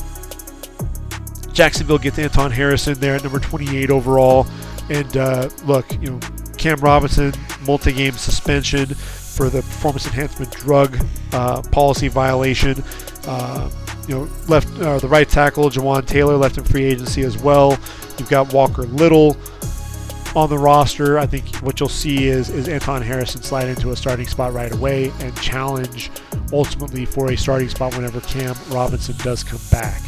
Jacksonville gets Anton Harrison there at number 28 overall. And uh, look, you know, Cam Robinson, multi-game suspension for the performance enhancement drug uh, policy violation. Uh, you know, left uh, the right tackle Jawaan Taylor left in free agency as well. You've got Walker Little on the roster. I think what you'll see is is Anton Harrison slide into a starting spot right away and challenge ultimately for a starting spot whenever Cam Robinson does come back.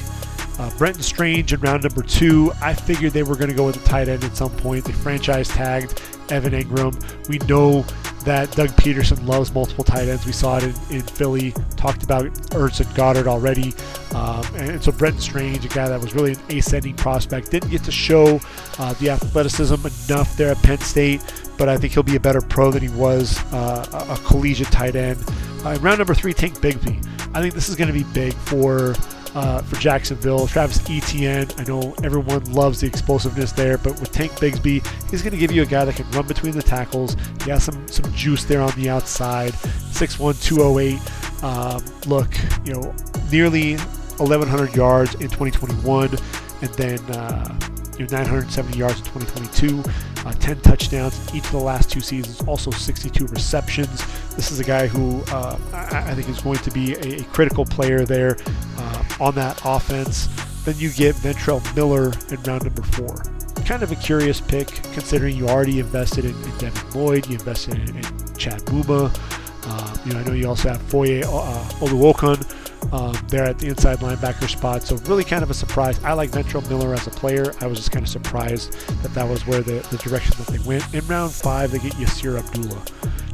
Uh, Brenton Strange in round number two. I figured they were going to go with a tight end at some point. They franchise tagged Evan Engram. We know that Doug Pederson loves multiple tight ends. We saw it in, in Philly. Talked about Ertz and Goedert already. Um, and, and, so Brenton Strange, a guy that was really an ascending prospect, didn't get to show uh, the athleticism enough there at Penn State, but I think he'll be a better pro than he was uh, a, a, collegiate tight end. Uh, round number three, Tank Bigsby. I think this is going to be big for uh, for Jacksonville. Travis Etienne, I know everyone loves the explosiveness there, but with Tank Bigsby, he's going to give you a guy that can run between the tackles. He has some, some juice there on the outside. 6'1, 208. Um, look, you know, nearly 1,100 yards in 2021, and then uh, you know, 970 yards in 2022, uh, 10 touchdowns each of the last two seasons, also 62 receptions. This is a guy who uh, I, I, think is going to be a, a critical player there uh, on that offense. Then you get Ventrell Miller in round number four. Kind of a curious pick considering you already invested in, in Devin Lloyd, you invested in, in Chad Muma. Uh, you know, I know you also have Foye uh, um, there at the inside linebacker spot. So really kind of a surprise. I like Ventrell Miller as a player. I was just kind of surprised that that was where the, the direction that they went. In round five, they get Yasir Abdullah.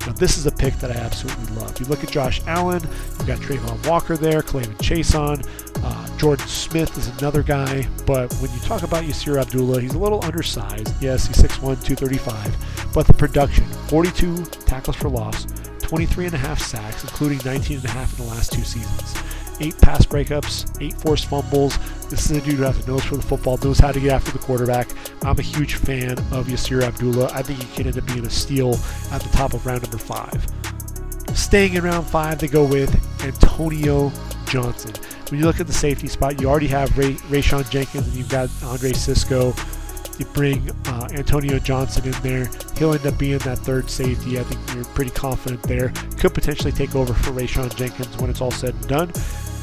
Now, this is a pick that I absolutely love. You look at Josh Allen, you've got Travon Walker there, K'Lavon Chaisson, uh, Jordan Smith is another guy. But when you talk about Yasir Abdullah, he's a little undersized. Yes, he's 6'1, 235. But the production 42 tackles for loss, 23 and a half sacks, including 19 and a half in the last two seasons eight pass breakups, eight forced fumbles. This is a dude who has a nose for the football, knows how to get after the quarterback. I'm a huge fan of Yasir Abdullah. I think he can end up being a steal at the top of round number five. Staying in round five, they go with Antonio Johnson. When you look at the safety spot, you already have Ray, Rayshawn Jenkins and you've got Andre Cisco. You bring uh, Antonio Johnson in there. He'll end up being that third safety. I think you're pretty confident there. Could potentially take over for Rayshawn Jenkins when it's all said and done.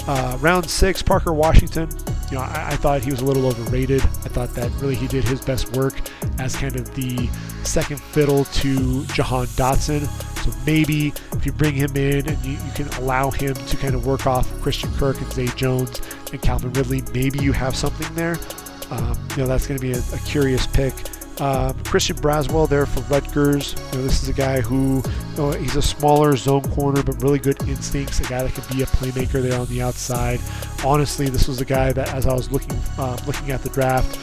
Uh, round six, Parker Washington. You know, I, I, thought he was a little overrated. I thought that really he did his best work as kind of the second fiddle to Jahan Dotson. So maybe if you bring him in and you, you can allow him to kind of work off Christian Kirk and Zay Jones, and Calvin Ridley, maybe you have something there. Um, you know, that's going to be a, a, curious pick. Um, Christian Braswell there for Rutgers. You know, this is a guy who, you know, he's a smaller zone corner, but really good instincts. A guy that can be a playmaker there on the outside. Honestly, this was a guy that, as I was looking um, looking at the draft,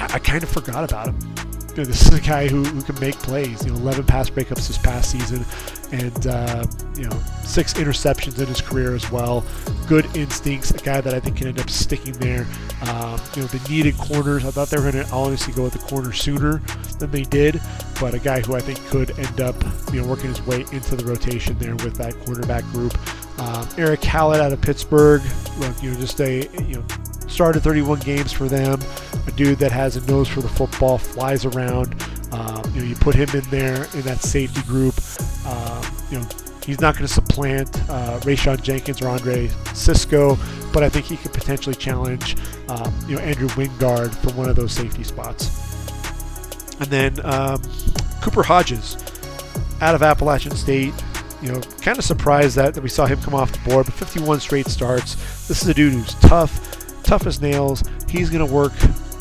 I, I kind of forgot about him you know, this is a guy who, who can make plays. You know, 11 pass breakups this past season, and uh, you know, six interceptions in his career as well. Good instincts. A guy that I think can end up sticking there. Um, you know, the needed corners. I thought they were going to honestly go with the corner sooner than they did, but a guy who I think could end up you know working his way into the rotation there with that quarterback group. Um, Erick Hallett out of Pittsburgh. You know, just a you know started 31 games for them. A dude that has a nose for the football, flies around. Um, you know, you put him in there in that safety group. Um, you know, he's not going to supplant uh, Rayshawn Jenkins or Andre Cisco, but I think he could potentially challenge, um, you know, Andrew Wingard for one of those safety spots. And then um, Cooper Hodges out of Appalachian State. You know, kind of surprised that, that we saw him come off the board, but 51 straight starts. This is a dude who's tough tough as nails. He's going to work,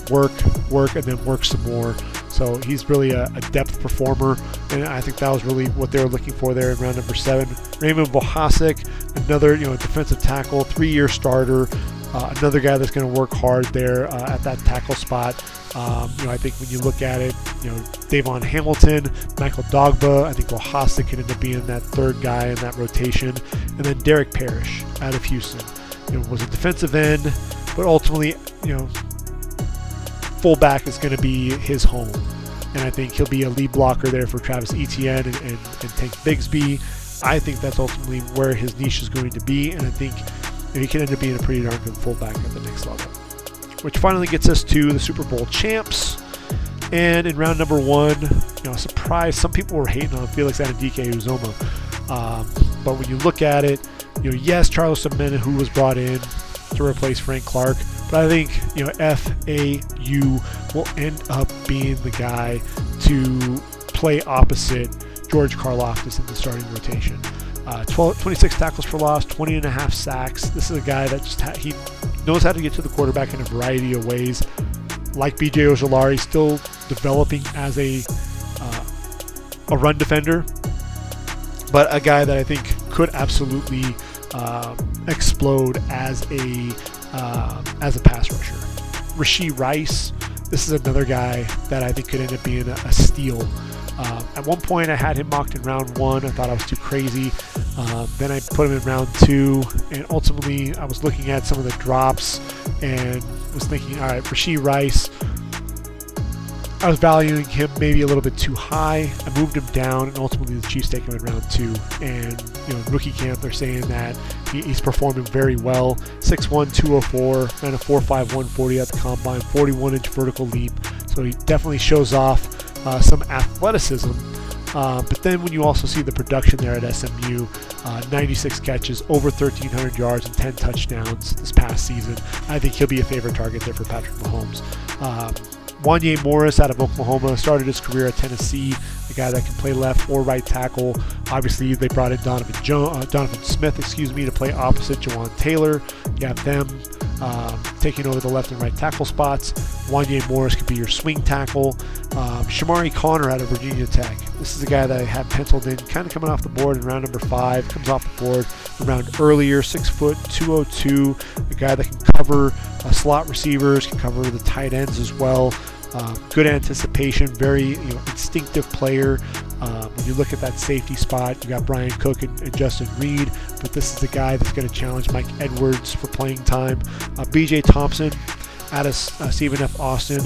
work, work, and then work some more. So he's really a, a, depth performer, and I think that was really what they were looking for there in round number seven. Raymond Vohasek, another you know defensive tackle, three-year starter, uh, another guy that's going to work hard there uh, at that tackle spot. Um, you know, I think when you look at it, you know, Davon Hamilton, Michael Dogba, I think Vohasek can end up being that third guy in that rotation, and then Derek Parrish out of Houston. You know, was a defensive end but ultimately, you know, fullback is going to be his home. And I think he'll be a lead blocker there for Travis Etienne and, and, and Tank Bigsby. I think that's ultimately where his niche is going to be, and I think he can end up being a pretty darn good fullback at the next level. Which finally gets us to the Super Bowl champs. And in round number one, you know, surprise, some people were hating on Felix Anudike Uzomah. Um, but when you look at it, you know, yes, Charles Omenihu, who was brought in, to replace Frank Clark. But I think you know FAU will end up being the guy to play opposite George Karlaftis in the starting rotation. Uh, 12, 26 tackles for loss, 20 and a half sacks. This is a guy that just ha- he knows how to get to the quarterback in a variety of ways. Like BJ Ojulari, still developing as a uh, a run defender, but a guy that I think could absolutely um, explode as a uh, as a pass rusher. Rashee Rice, this is another guy that I think could end up being a, a steal. Um, at one point, I had him mocked in round one. I thought I was too crazy. Um, then I put him in round two, and ultimately, I was looking at some of the drops and was thinking, all right, Rashee Rice I was valuing him maybe a little bit too high. I moved him down, and ultimately the Chiefs take him in round two. And you know, rookie camp, they're saying that he, he's performing very well. 6'1", 204, ran a 4'5", 140 at the combine, 41-inch vertical leap. So he definitely shows off uh, some athleticism. Uh, but then when you also see the production there at SMU, uh, 96 catches, over 1,300 yards, and 10 touchdowns this past season, I think he'll be a favorite target there for Patrick Mahomes. Um, Wanya Morris out of Oklahoma started his career at Tennessee, a guy that can play left or right tackle. Obviously, they brought in Donovan, jo- uh, Donovan Smith, excuse me, to play opposite Jawaan Taylor. You have them um, taking over the left and right tackle spots. Wanya Morris could be your swing tackle. Um, Chamarri Conner out of Virginia Tech. This is a guy that I had penciled in, kind of coming off the board in round number five. Comes off the board a round earlier, six foot, 202. A guy that can cover uh, slot receivers, can cover the tight ends as well. Um, good anticipation, very you know, instinctive player. Um, when you look at that safety spot, you got Bryan Cook and, and Justin Reid, but this is the guy that's going to challenge Mike Edwards for playing time. Uh, B.J. Thompson out of uh, Stephen F. Austin,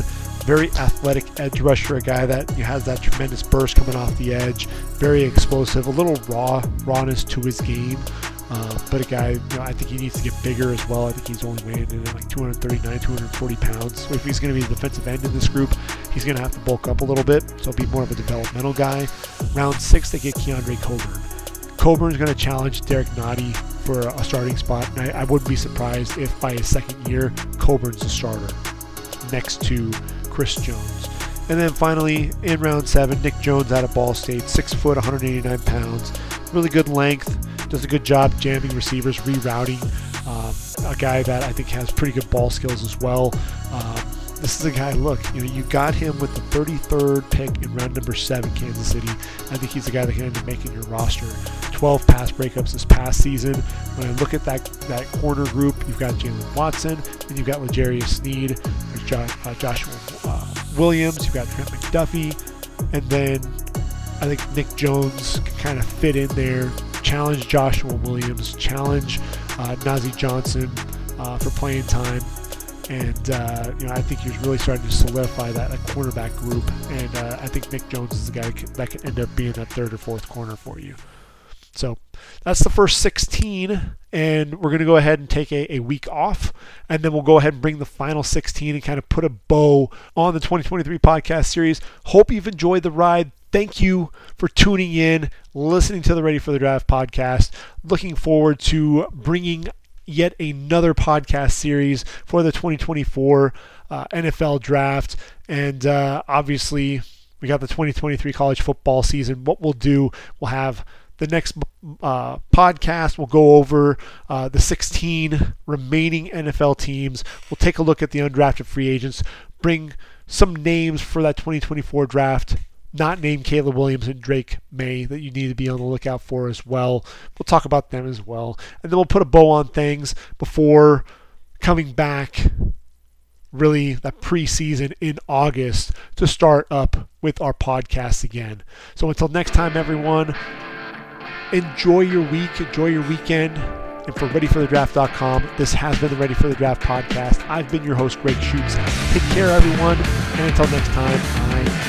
very athletic edge rusher, a guy that has that tremendous burst coming off the edge, very explosive, a little raw rawness to his game. Uh, but a guy, you know, I think he needs to get bigger as well. I think he's only weighing in at like 239, 240 pounds. If he's going to be the defensive end in this group, he's going to have to bulk up a little bit. So be more of a developmental guy. Round six, they get Keondre Coburn. Coburn's going to challenge Derrick Nnadi for a starting spot. And I, I wouldn't be surprised if by his second year, Coburn's the starter next to Chris Jones. And then finally, in round seven, Nick Jones out of Ball State, six foot, 189 pounds, really good length, does a good job jamming receivers, rerouting. Um, a guy that I think has pretty good ball skills as well. Um, this is a guy. Look, you know, you got him with the 33rd pick in round number seven, Kansas City. I think he's the guy that can end up making your roster. 12 pass breakups this past season. When I look at that that corner group, you've got Jaylen Watson, and you've got L'Jarius Sneed, there's jo- uh, Joshua uh, Williams, you've got Trent McDuffie, and then I think Nick Jones can kind of fit in there, challenge Joshua Williams, challenge uh, Nazeeh Johnson uh, for playing time. And uh, you know, I think he's really starting to solidify that, that cornerback group. And uh, I think Nick Jones is the guy that can end up being that third or fourth corner for you. So that's the first 16, and we're going to go ahead and take a, a, week off, and then we'll go ahead and bring the final 16 and kind of put a bow on the 2023 podcast series. Hope you've enjoyed the ride. Thank you for tuning in, listening to the Ready for the Draft podcast. Looking forward to bringing yet another podcast series for the 2024 uh, NFL draft. And uh, obviously, we got the 2023 college football season. What we'll do, we'll have the next uh, podcast will go over uh, the 16 remaining NFL teams. We'll take a look at the undrafted free agents, bring some names for that 2024 draft, not named Caleb Williams and Drake Maye that you need to be on the lookout for as well. We'll talk about them as well. And then we'll put a bow on things before coming back really that preseason in August to start up with our podcast again. So until next time, everyone, enjoy your week, enjoy your weekend. And for ReadyForTheDraft.com, this has been the Ready for the Draft podcast. I've been your host, Gregg Schutze. Take care, everyone. And until next time, I